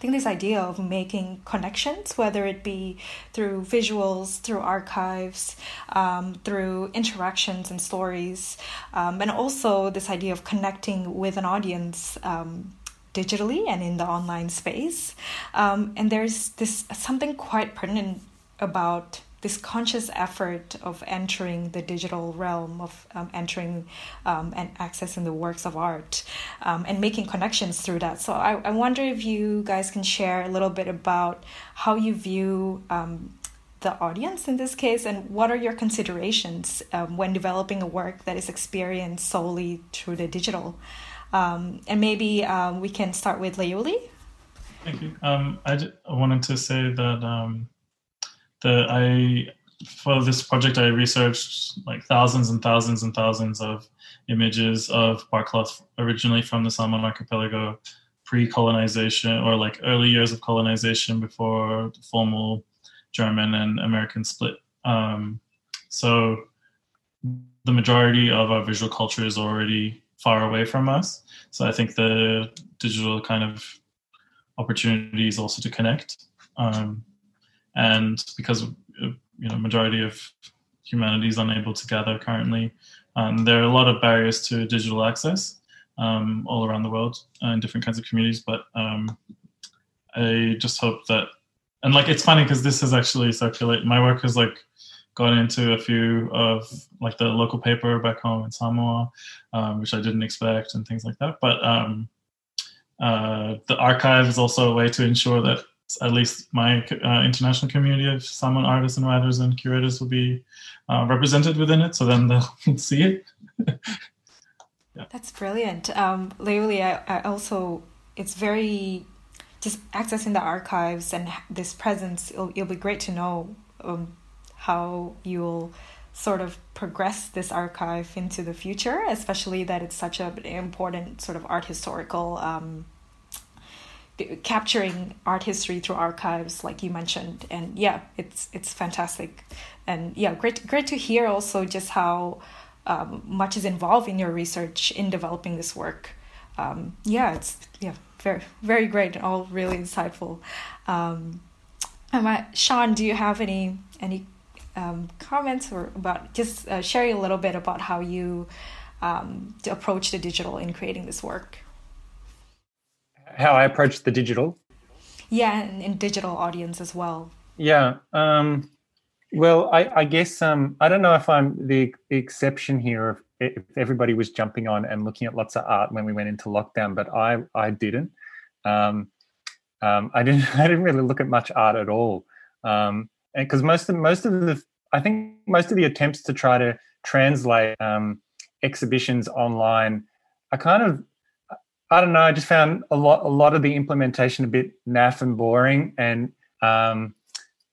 think this idea of making connections, whether it be through visuals, through archives, um, through interactions and stories, um, and also this idea of connecting with an audience. Um, digitally and in the online space um, and there's this something quite pertinent about this conscious effort of entering the digital realm, of um, entering um, and accessing the works of art um, and making connections through that. So I, I wonder if you guys can share a little bit about how you view um, the audience in this case and what are your considerations um, when developing a work that is experienced solely through the digital. Um, and maybe we can start with Leuli. Thank you. I, j- I wanted to say that I for this project I researched like thousands and thousands and thousands of images of bark cloth originally from the Samoan archipelago pre-colonization or like early years of colonization before the formal German and American split. Um, so the majority of our visual culture is already far away from us. So I think the digital kind of opportunity is also to connect. Um, and because you know majority of humanity is unable to gather currently, um, there are a lot of barriers to digital access um, all around the world uh, in different kinds of communities. But um, I just hope that, and like it's funny because this has actually circulated. My work has like gone into a few of like the local paper back home in Samoa, um, which I didn't expect, and things like that. But um, uh, the archive is also a way to ensure that at least my uh, international community of Samoan artists and writers and curators will be uh, represented within it, so then they'll see it. yeah. That's brilliant. Um, Leuli, I, I also, it's very, just accessing the archives and this presence, it'll, it'll be great to know um, how you'll sort of progress this archive into the future, especially that it's such an important sort of art historical um, capturing art history through archives like you mentioned. And yeah it's it's fantastic. And yeah great great to hear also just how um, much is involved in your research in developing this work. Um, yeah it's yeah very very great and all really insightful. Um, I, sean do you have any any um, comments or about just uh, sharing a little bit about how you um, approach the digital in creating this work how I approach the digital. Yeah, and in digital audience as well. Yeah. Um, well, I, I guess um, I don't know if I'm the exception here. If, if everybody was jumping on and looking at lots of art when we went into lockdown, but I I didn't. Um, um, I didn't I didn't really look at much art at all. Um, and because most of most of the I think most of the attempts to try to translate um, exhibitions online are kind of I don't know. I just found a lot a lot of the implementation a bit naff and boring, and um,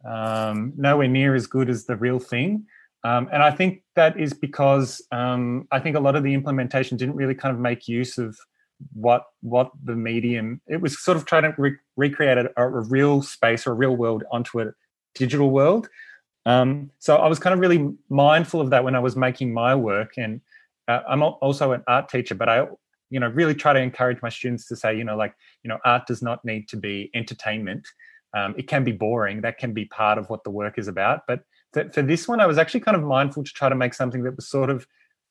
um, nowhere near as good as the real thing. Um, and I think that is because um, I think a lot of the implementation didn't really kind of make use of what what the medium. It was sort of trying to re- recreate a, a, real space or a real world onto a digital world. Um, so I was kind of really mindful of that when I was making my work. And uh, I'm also an art teacher, but I you know really try to encourage my students to say you know like you know art does not need to be entertainment. Um, it can be boring. That can be part of what the work is about. But for, for this one i was actually kind of mindful to try to make something that was sort of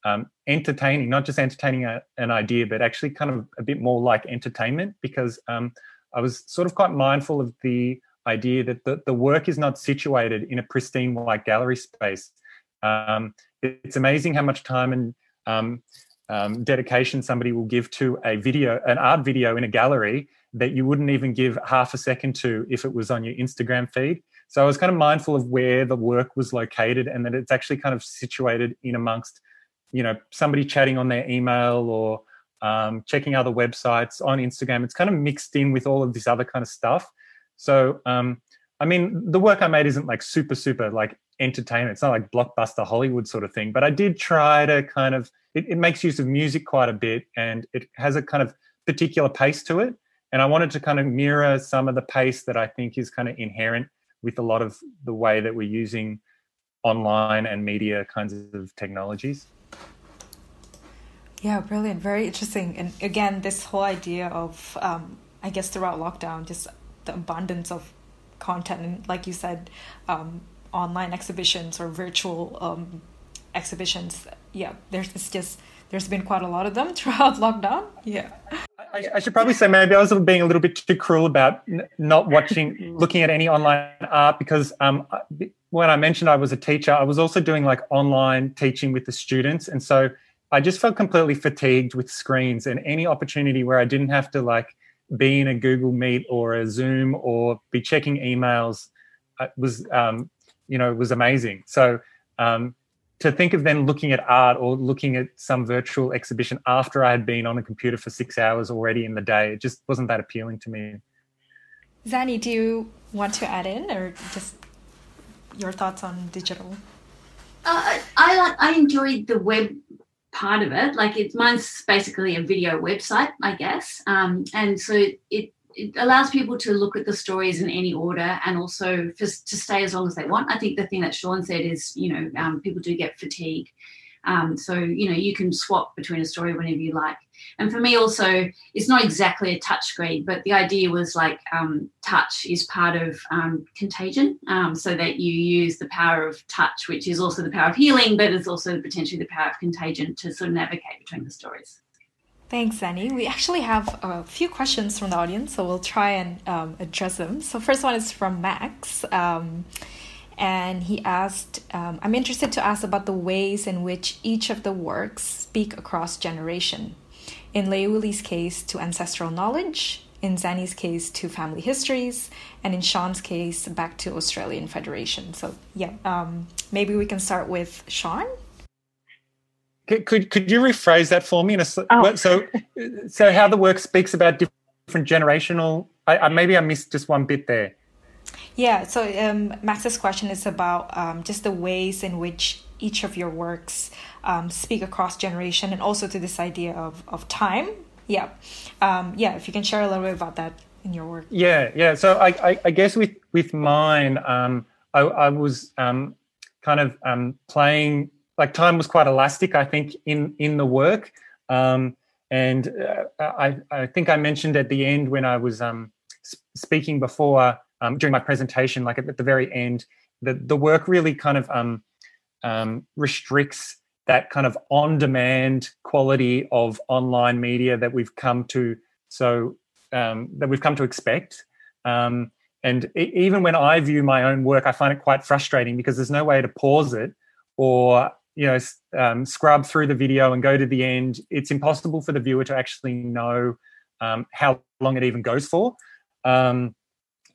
um, entertaining not just entertaining a, an idea but actually kind of a bit more like entertainment because um, i was sort of quite mindful of the idea that the, the work is not situated in a pristine white gallery space. Um, it's amazing how much time and um, um, dedication somebody will give to a video, an art video in a gallery that you wouldn't even give half a second to if it was on your Instagram feed. So I was kind of mindful of where the work was located and that it's actually kind of situated in amongst, you know, somebody chatting on their email or um, checking other websites on Instagram. It's kind of mixed in with all of this other kind of stuff. So, um, I mean, the work I made isn't like super, super like entertainment. It's not like blockbuster Hollywood sort of thing, but I did try to kind of it, it makes use of music quite a bit and it has a kind of particular pace to it. And I wanted to kind of mirror some of the pace that I think is kind of inherent with a lot of the way that we're using online and media kinds of technologies. Yeah, brilliant. Very interesting. And again, this whole idea of, um, I guess, throughout lockdown, just the abundance of content. And like you said, um, online exhibitions or virtual um, exhibitions yeah there's just there's been quite a lot of them throughout lockdown. Yeah. I, I, should probably say maybe I was being a little bit too cruel about n- not watching, looking at any online art because um, when I mentioned I was a teacher, I was also doing like online teaching with the students, and so I just felt completely fatigued with screens and any opportunity where I didn't have to like be in a Google Meet or a Zoom or be checking emails uh, was um, you know was amazing. So um, to think of then looking at art or looking at some virtual exhibition after I had been on a computer for six hours already in the day, it just wasn't that appealing to me. Zanny, do you want to add in or just your thoughts on digital? Uh, I I enjoyed the web part of it. Like it's mine's basically a video website, I guess, um, and so it it allows people to look at the stories in any order and also just to stay as long as they want. I think the thing that Sean said is, you know, um, people do get fatigue. Um, so, you know, you can swap between a story whenever you like. And for me, also, it's not exactly a touch screen, but the idea was like um, touch is part of um, contagion, um, so that you use the power of touch, which is also the power of healing, but it's also potentially the power of contagion to sort of navigate between the stories. Thanks, Annie. We actually have a few questions from the audience, so we'll try and um, address them. So, first one is from Max, um, and he asked, um, "I'm interested to ask about the ways in which each of the works speak across generation. In Leuli's case, to ancestral knowledge. In Zanny's case, to family histories, and in Sean's case, back to Australian Federation. So, yeah, um, maybe we can start with Sean. Could could you rephrase that for me? In a, oh. So so how the work speaks about different generational. I, I, maybe I missed just one bit there. Yeah. So um, Max's question is about um, just the ways in which each of your works um, speak across generation, and also to this idea of of time. Yeah. Um, yeah. If you can share a little bit about that in your work. Yeah. Yeah. So I I, I guess with with mine, um, I, I was um, kind of playing like time was quite elastic, I think, in in the work. Um, and uh, I, I think I mentioned at the end when I was um, speaking before um, during my presentation, like at, the very end, that the work really kind of um, um, restricts that kind of on-demand quality of online media that we've come to so um, that we've come to expect. Um, and even when I view my own work, I find it quite frustrating because there's no way to pause it or you know um, scrub through the video and go to the end. It's impossible for the viewer to actually know um, how long it even goes for. Um,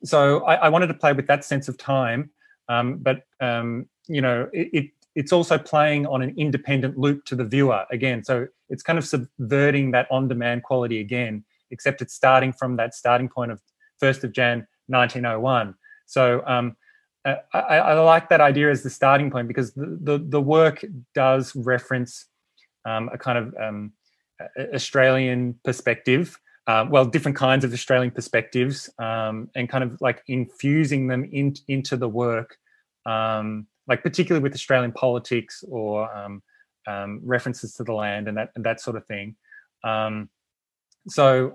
so I, I, wanted to play with that sense of time um, but um, you know it, it, it's also playing on an independent loop to the viewer again. So it's kind of subverting that on-demand quality again except it's starting from that starting point of 1st of jan 1901 so um, I, I, like that idea as the starting point because the, the, the work does reference um, a kind of um, Australian perspective. Uh, well, different kinds of Australian perspectives, um, and kind of like infusing them in, into the work, um, like particularly with Australian politics or um, um, references to the land and that and that sort of thing. so,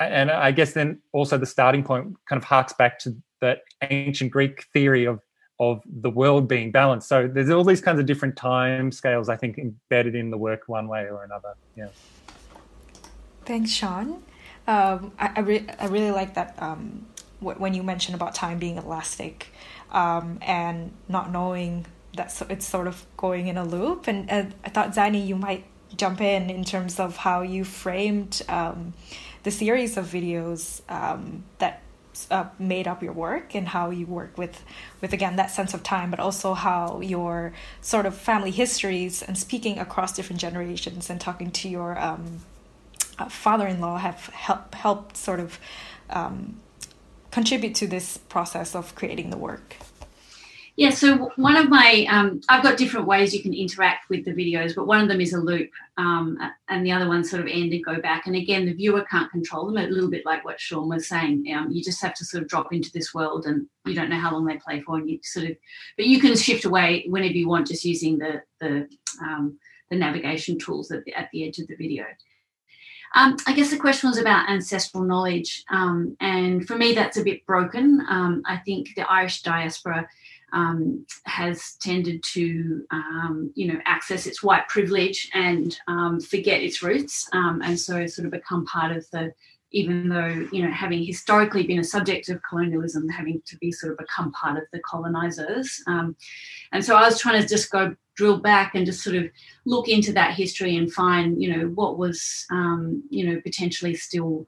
and I guess then also the starting point kind of harks back to that ancient Greek theory of of the world being balanced. So there's all these kinds of different time scales, I think, embedded in the work one way or another. Yeah. Thanks, Sean. Um, I, I, re- I, really like that um, when you mentioned about time being elastic um, and not knowing that so it's sort of going in a loop. And uh, I thought, Zanny, you might jump in in terms of how you framed um, the series of videos um, that uh, made up your work and how you work with with again that sense of time but also how your sort of family histories and speaking across different generations and talking to your um, uh, father-in-law have helped helped sort of um, contribute to this process of creating the work yeah, so one of my, um, I've got different ways you can interact with the videos, but one of them is a loop, um, and the other one sort of end and go back. And again, the viewer can't control them, a little bit like what Sean was saying. Um, you just have to sort of drop into this world, and you don't know how long they play for, and you sort of, but you can shift away whenever you want, just using the the um, the navigation tools at the, at the edge of the video. Um, I guess the question was about ancestral knowledge, um, and for me, that's a bit broken. Um, I think the Irish diaspora um, has tended to, um, you know, access its white privilege and um, forget its roots, um, and so sort of become part of the. Even though you know, having historically been a subject of colonialism, having to be sort of become part of the colonizers, um, and so I was trying to just go drill back and just sort of look into that history and find, you know, what was, um, you know, potentially still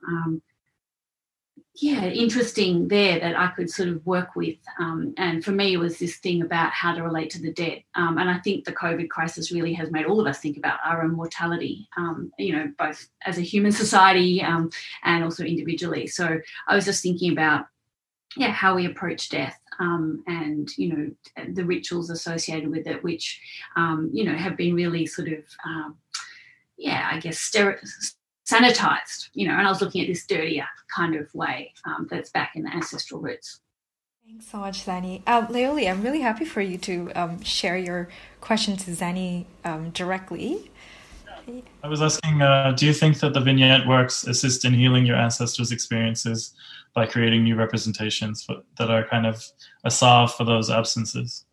yeah, interesting there that I could sort of work with. Um, and for me, it was this thing about how to relate to the dead. Um, and I think the COVID crisis really has made all of us think about our own mortality, um, you know, both as a human society um, and also individually. So I was just thinking about, yeah, how we approach death. Um, and you know the rituals associated with it, which um, you know have been really sort of yeah, I guess sanitized, you know, and I was looking at this dirtier kind of way um, that's back in the ancestral roots. Thanks so much, Zanny. Uh, Leuli, I'm really happy for you to um, share your question to Zanny um, directly. I was asking, uh, do you think that the vignette works assist in healing your ancestors' experiences by creating new representations for, that are kind of a salve for those absences?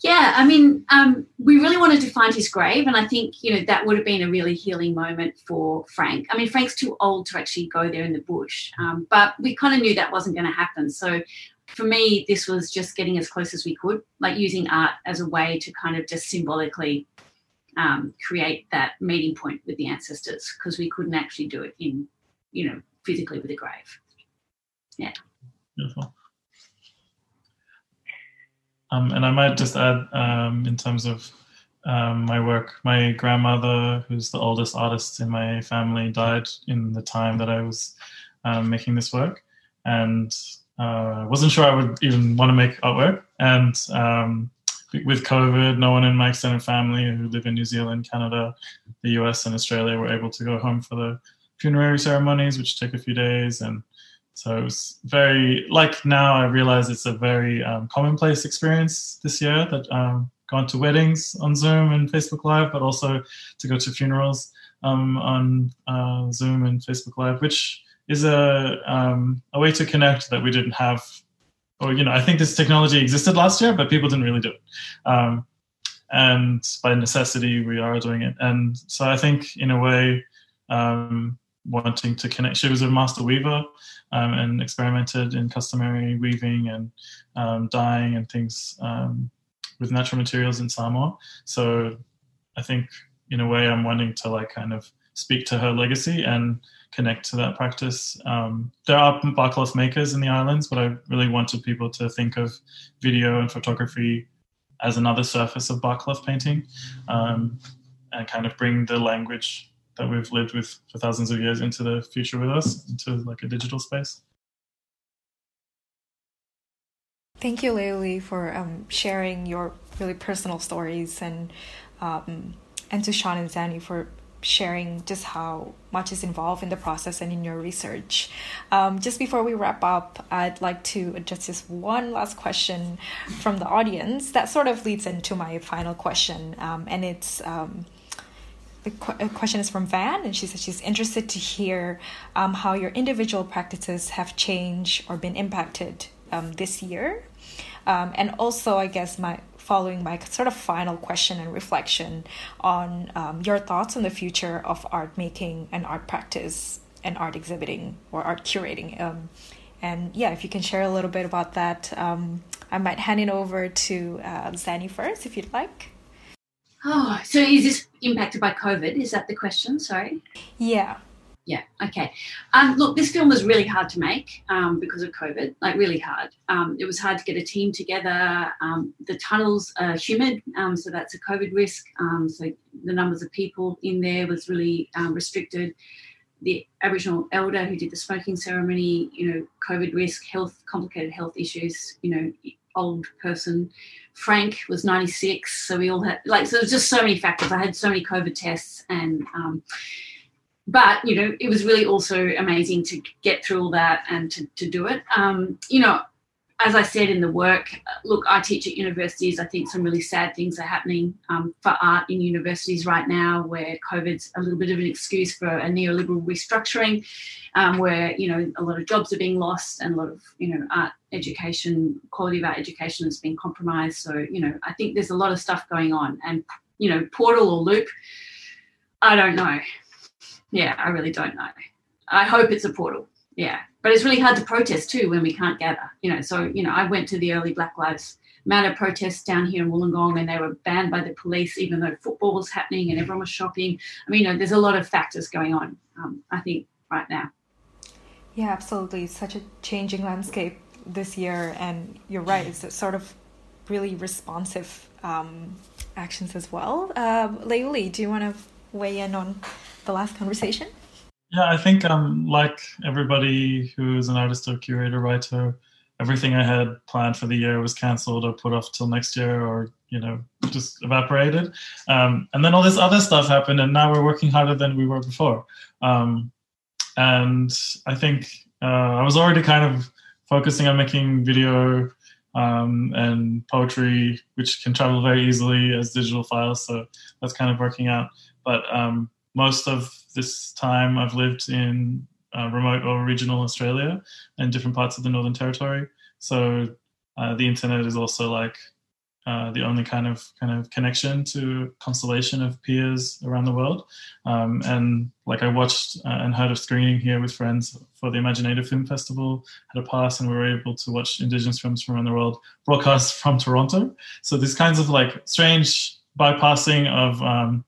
Yeah, I mean, um, we really wanted to find his grave, and I think you know that would have been a really healing moment for Frank. I mean, Frank's too old to actually go there in the bush, um, but we kind of knew that wasn't going to happen. So, for me, this was just getting as close as we could, like using art as a way to kind of just symbolically um, create that meeting point with the ancestors, because we couldn't actually do it in, you know, physically with a grave. Yeah. Beautiful. Um, and I might just add, um, in terms of um, my work, my grandmother, who's the oldest artist in my family, died in the time that I was um, making this work, and I uh, wasn't sure I would even want to make artwork. And um, with COVID, no one in my extended family who live in New Zealand, Canada, the US, and Australia were able to go home for the funerary ceremonies, which take a few days, and so it was very like now I realize it's a very um, commonplace experience this year that um, gone to weddings on Zoom and Facebook Live, but also to go to funerals um, on uh, Zoom and Facebook Live, which is a um, a way to connect that we didn't have. Or you know, I think this technology existed last year, but people didn't really do it. Um, and by necessity, we are doing it. And so I think, in a way, um, wanting to connect. She was a master weaver um, and experimented in customary weaving and um, dyeing and things um, with natural materials in Samoa. So I think in a way I'm wanting to like kind of speak to her legacy and connect to that practice. Um, there are barcloth makers in the islands, but I really wanted people to think of video and photography as another surface of barcloth painting um, and kind of bring the language that we've lived with for thousands of years into the future with us, into like a digital space. Thank you, Leuli, for um, sharing your really personal stories and um, and to Sean and Zanny for sharing just how much is involved in the process and in your research. Um, just before we wrap up, I'd like to address just one last question from the audience that sort of leads into my final question, um, and it's. Um, the qu- question is from Van, and she says she's interested to hear um, how your individual practices have changed or been impacted um, this year. Um, and also, I guess my following my sort of final question and reflection on um, your thoughts on the future of art making and art practice and art exhibiting or art curating. Um, and yeah, if you can share a little bit about that, um, I might hand it over to uh, first, if you'd like. Oh, so is this impacted by COVID? Is that the question? Sorry. Yeah. Yeah. Okay. Um, look, this film was really hard to make um, because of COVID. Like really hard. Um, it was hard to get a team together. Um, the tunnels are humid, um, so that's a COVID risk. Um, so the numbers of people in there was really restricted. The Aboriginal elder who did the smoking ceremony, you know, COVID risk, health, complicated health issues, you know, old person. Frank was 96, so we all had like so. There's just so many factors. I had so many COVID tests, and um, but you know, it was really also amazing to get through all that and to to do it. Um, you know, as I said in the work, look, I teach at universities. I think some really sad things are happening um, for art in universities right now, where COVID's a little bit of an excuse for a neoliberal restructuring, um, where you know a lot of jobs are being lost and a lot of you know art education, quality of art education has been compromised. So you know, I think there's a lot of stuff going on, and you know, portal or loop, I don't know. Yeah, I really don't know. I hope it's a portal. Yeah, but it's really hard to protest too when we can't gather. You know, so you know, I went to the early Black Lives Matter protests down here in Wollongong, and they were banned by the police, even though football was happening and everyone was shopping. I mean, you know, there's a lot of factors going on. Um, I think right now. Yeah, absolutely. It's such a changing landscape this year, and you're right. It's sort of really responsive um, actions as well. Um, Leuli, do you want to weigh in on the last conversation? Yeah, I think um, like everybody who's an artist or curator, writer, everything I had planned for the year was cancelled or put off till next year or, you know, just evaporated. Um, and then all this other stuff happened and now we're working harder than we were before. Um, and I think uh, I was already kind of focusing on making video um, and poetry, which can travel very easily as digital files. So that's kind of working out. But um, most of this time I've lived in uh, remote or regional Australia and different parts of the Northern Territory. So uh, the internet is also like uh, the only kind of kind of connection to constellation of peers around the world. Um, and like I watched uh, and heard a screening here with friends for the imagineNATIVE Film Festival, had a pass, and we were able to watch Indigenous films from around the world broadcast from Toronto. So these kinds of like strange bypassing of um,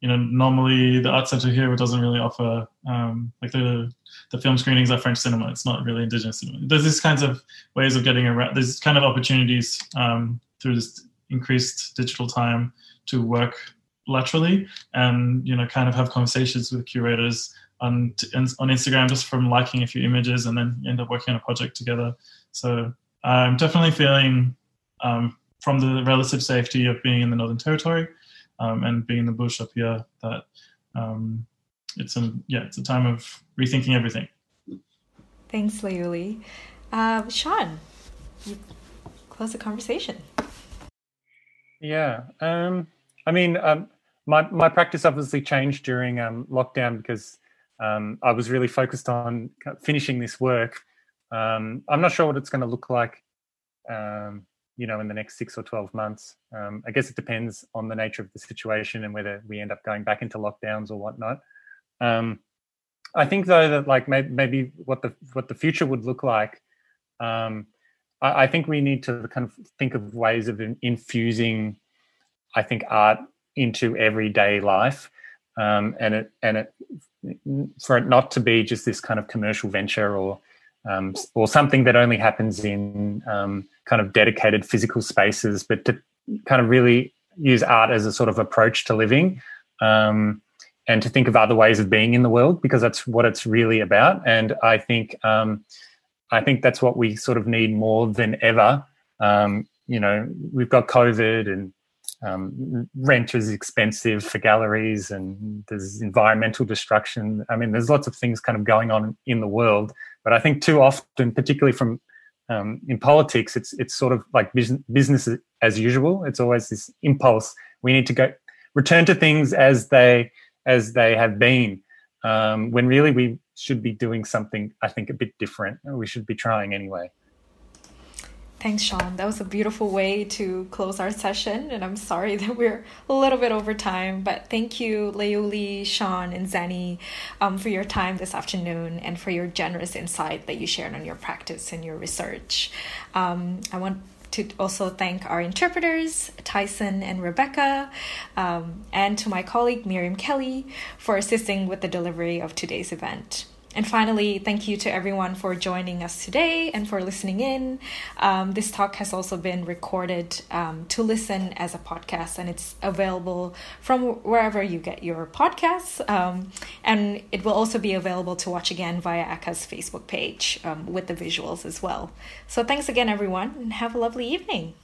you know, normally the art center here doesn't really offer um, like the the film screenings are French cinema. It's not really indigenous cinema. There's these kinds of ways of getting around. There's kind of opportunities um, through this increased digital time to work laterally and you know kind of have conversations with curators on on Instagram just from liking a few images and then end up working on a project together. So I'm definitely feeling um, from the relative safety of being in the Northern Territory um, and being in the bush up here that um, it's a yeah it's a time of rethinking everything. Thanks, Leuli. Uh, Sean, you close the conversation. Yeah, um, I mean, um, my my practice obviously changed during um, lockdown because um, I was really focused on finishing this work. Um, I'm not sure what it's going to look like um, you know in the next six or 12 months. Um, i guess it depends on the nature of the situation and whether we end up going back into lockdowns or whatnot. Um, i think though that like maybe, maybe what the what the future would look like um, I, I, think we need to kind of think of ways of infusing i think art into everyday life. Um, and it and it for it not to be just this kind of commercial venture or um, or something that only happens in um, kind of dedicated physical spaces, but to kind of really use art as a sort of approach to living um, and to think of other ways of being in the world because that's what it's really about. And I think um, I think that's what we sort of need more than ever. Um, you know, we've got COVID and um, rent is expensive for galleries and there's environmental destruction. I mean, there's lots of things kind of going on in the world, but I think too often, particularly from um, in politics, it's it's sort of like business, business as usual. It's always this impulse. We need to go return to things as they as they have been, um, when really we should be doing something. I think a bit different. We should be trying anyway. Thanks, Sean. That was a beautiful way to close our session. And I'm sorry that we're a little bit over time, but thank you, Leuli, Sean, and Zanny, um, for your time this afternoon and for your generous insight that you shared on your practice and your research. Um, I want to also thank our interpreters, Tyson and Rebecca, um, and to my colleague Miriam Kelly for assisting with the delivery of today's event. And finally, thank you to everyone for joining us today and for listening in. Um, this talk has also been recorded um, to listen as a podcast, and it's available from wherever you get your podcasts. Um, and it will also be available to watch again via ACCA's Facebook page um, with the visuals as well. So, thanks again, everyone, and have a lovely evening.